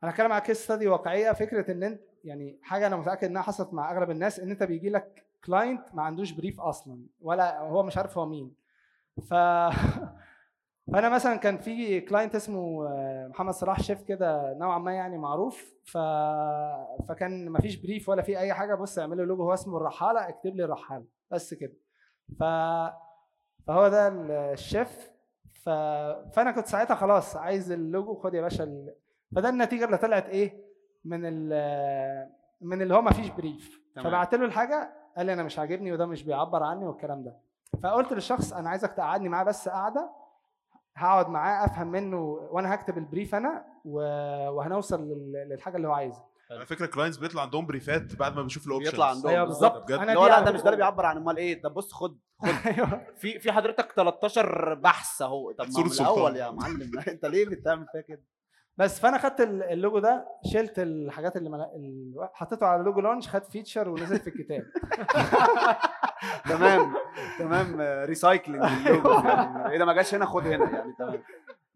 [SPEAKER 2] أنا هتكلم على case study واقعية. فكرة إن أنت يعني حاجة أنا متأكد إنها حصلت مع أغلب الناس إن أنت بيجي لك client ما عندوش brief أصلا ولا هو مش عارف هو مين. ف فأنا مثلا كان في client اسمه آه، محمد صلاح شيف كده نوعا ما يعني معروف. ف... فكان ما فيش brief ولا في أي حاجة بص اعمل له لوجو هو اسمه الرحالة اكتب لي الرحالة. بس كده. ف فهو ده الشيف. ف... فأنا كنت ساعتها خلاص عايز اللوجو خد يا باشا ال... فده النتيجة اللي طلعت إيه؟ من ال... من اللي هو ما فيش
[SPEAKER 1] brief.
[SPEAKER 2] فبعت له الحاجة قال لي أنا مش عاجبني وده مش بيعبر عني والكلام ده. فقلت للشخص أنا عايزك تقعدني معاه بس قعده هقعد معاه أفهم منه وأنا هكتب ال brief أنا. وهنوصل لل... للحاجة اللي هو عايزها.
[SPEAKER 4] على فكرة clients بيطلع عندهم brief ات بعد ما بيشوف ال options
[SPEAKER 1] بيطلع عندهم.
[SPEAKER 2] أيوه بالظبط.
[SPEAKER 4] بجد.
[SPEAKER 2] أنا
[SPEAKER 1] لا
[SPEAKER 2] دي
[SPEAKER 1] لا ده مش ده اللي بيعبر عن أمال إيه؟ ده بص خد
[SPEAKER 2] أيوه.
[SPEAKER 1] في في حضرتك 13 بحث أهو. طب ما من. الأول يا معلم. أنت ليه بتعمل فيها كده؟
[SPEAKER 2] بس فانا خدت ال- اللوجو ده شلت الحاجات اللي ملا... ال- حطيته على Logo Lounge خد feature ونزل في الكتاب.
[SPEAKER 1] تمام تمام recycling ال logo. يعني إيه ده ما جاش هنا؟ خد هنا. يعني تمام.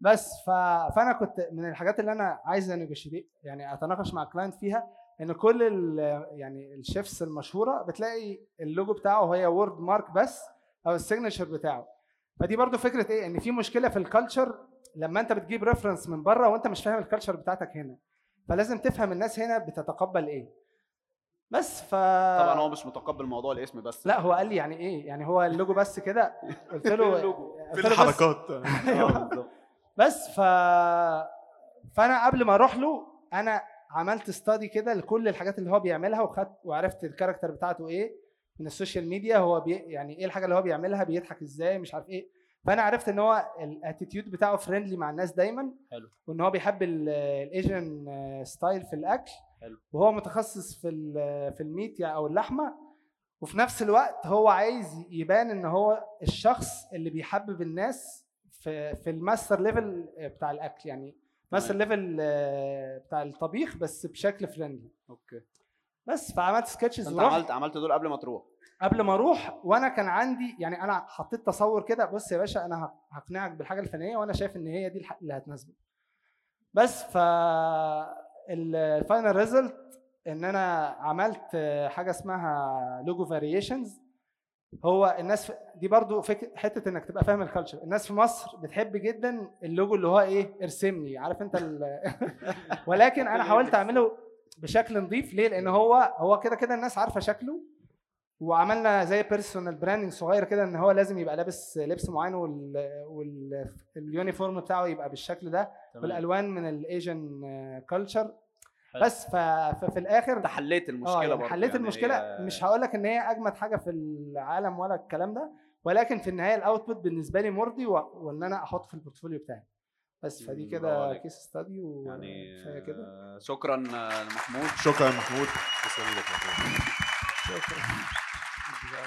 [SPEAKER 2] بس ف... فأنا كنت من الحاجات اللي أنا عايز ا negotiate يعني أتناقش مع ال client فيها إن كل ال... يعني الشيفs المشهورة بتلاقي اللوجو بتاعه هي wordmark بس أو ال signature بتاعه. فدي برضو فكرة إيه؟ إن في مشكلة في ال culture لما انت بتجيب reference من بره وانت مش فاهم ال culture بتاعتك هنا فلازم تفهم الناس هنا بتتقبل إيه. بس ف
[SPEAKER 1] طبعا هو مش متقبل موضوع الاسم بس.
[SPEAKER 2] لا هو قال لي يعني إيه يعني هو اللوجو بس كده. قلت له
[SPEAKER 1] اللوجو.
[SPEAKER 4] في الحركات.
[SPEAKER 1] آه، بالظبط.
[SPEAKER 2] بس ف فأنا قبل ما أروح له أنا عملت study كده لكل الحاجات اللي هو بيعملها وخدت وعرفت ال character بتاعته إيه من ال social media هو بي يعني إيه الحاجة اللي هو بيعملها بيضحك إزاي مش عارف إيه. فانا عرفت ان هو ال attitude بتاعه friendly مع الناس دايما
[SPEAKER 1] حلو.
[SPEAKER 2] وان هو بيحب ال Asian style في الأكل
[SPEAKER 1] حلو.
[SPEAKER 2] وهو متخصص في في ال meat يعني أو اللحمة وفي نفس الوقت هو عايز يبان إن هو الشخص اللي بيحبب الناس في في ال master level بتاع الأكل يعني master level بتاع الطبيخ بس بشكل friendly
[SPEAKER 1] okay.
[SPEAKER 2] بس فعملت sketches
[SPEAKER 1] انت
[SPEAKER 2] ورحت.
[SPEAKER 1] عملت عملت دول قبل ما تروح.
[SPEAKER 2] قبل ما أروح وأنا كان عندي يعني أنا حطيت تصور كده بص يا باشا أنا هقنعك بالحاجة الفنية وأنا شايف ان هي دي اللي هتناسبك. بس ف ال final result ان أنا عملت حاجة اسمها logo variations هو الناس دي برضو فك... حتة انك تبقى فاهم ال culture الناس في مصر بتحب جدا اللوجو اللي هو إيه ارسمني عارف انت ال... ولكن أنا حاولت اعمله بشكل نظيف ليه؟ لأن هو هو كده كده الناس عارفة شكله. وعملنا زي personal branding صغير كده إن هو لازم يبقى لابس لبس معين وال وال uniform بتاعه يبقى بالشكل ده والألوان من ال Asian culture
[SPEAKER 1] حلو.
[SPEAKER 2] بس. ففي الآخر
[SPEAKER 1] أنت حليت المشكلة
[SPEAKER 2] آه يعني
[SPEAKER 1] برضه
[SPEAKER 2] حليت
[SPEAKER 1] يعني
[SPEAKER 2] المشكلة
[SPEAKER 1] هي-
[SPEAKER 2] مش هقول لك إن هي أجمد حاجة في العالم ولا الكلام ده ولكن في النهاية ال output بالنسبة لي مرضي و... وإن أنا أحط في ال portfolio بتاعي بس فدي كده. case study
[SPEAKER 1] يعني
[SPEAKER 2] وكفايه كده
[SPEAKER 1] آه، شكرا آه، لمحمود
[SPEAKER 4] شكرا محمود
[SPEAKER 5] تسلم محمود.
[SPEAKER 2] شكرا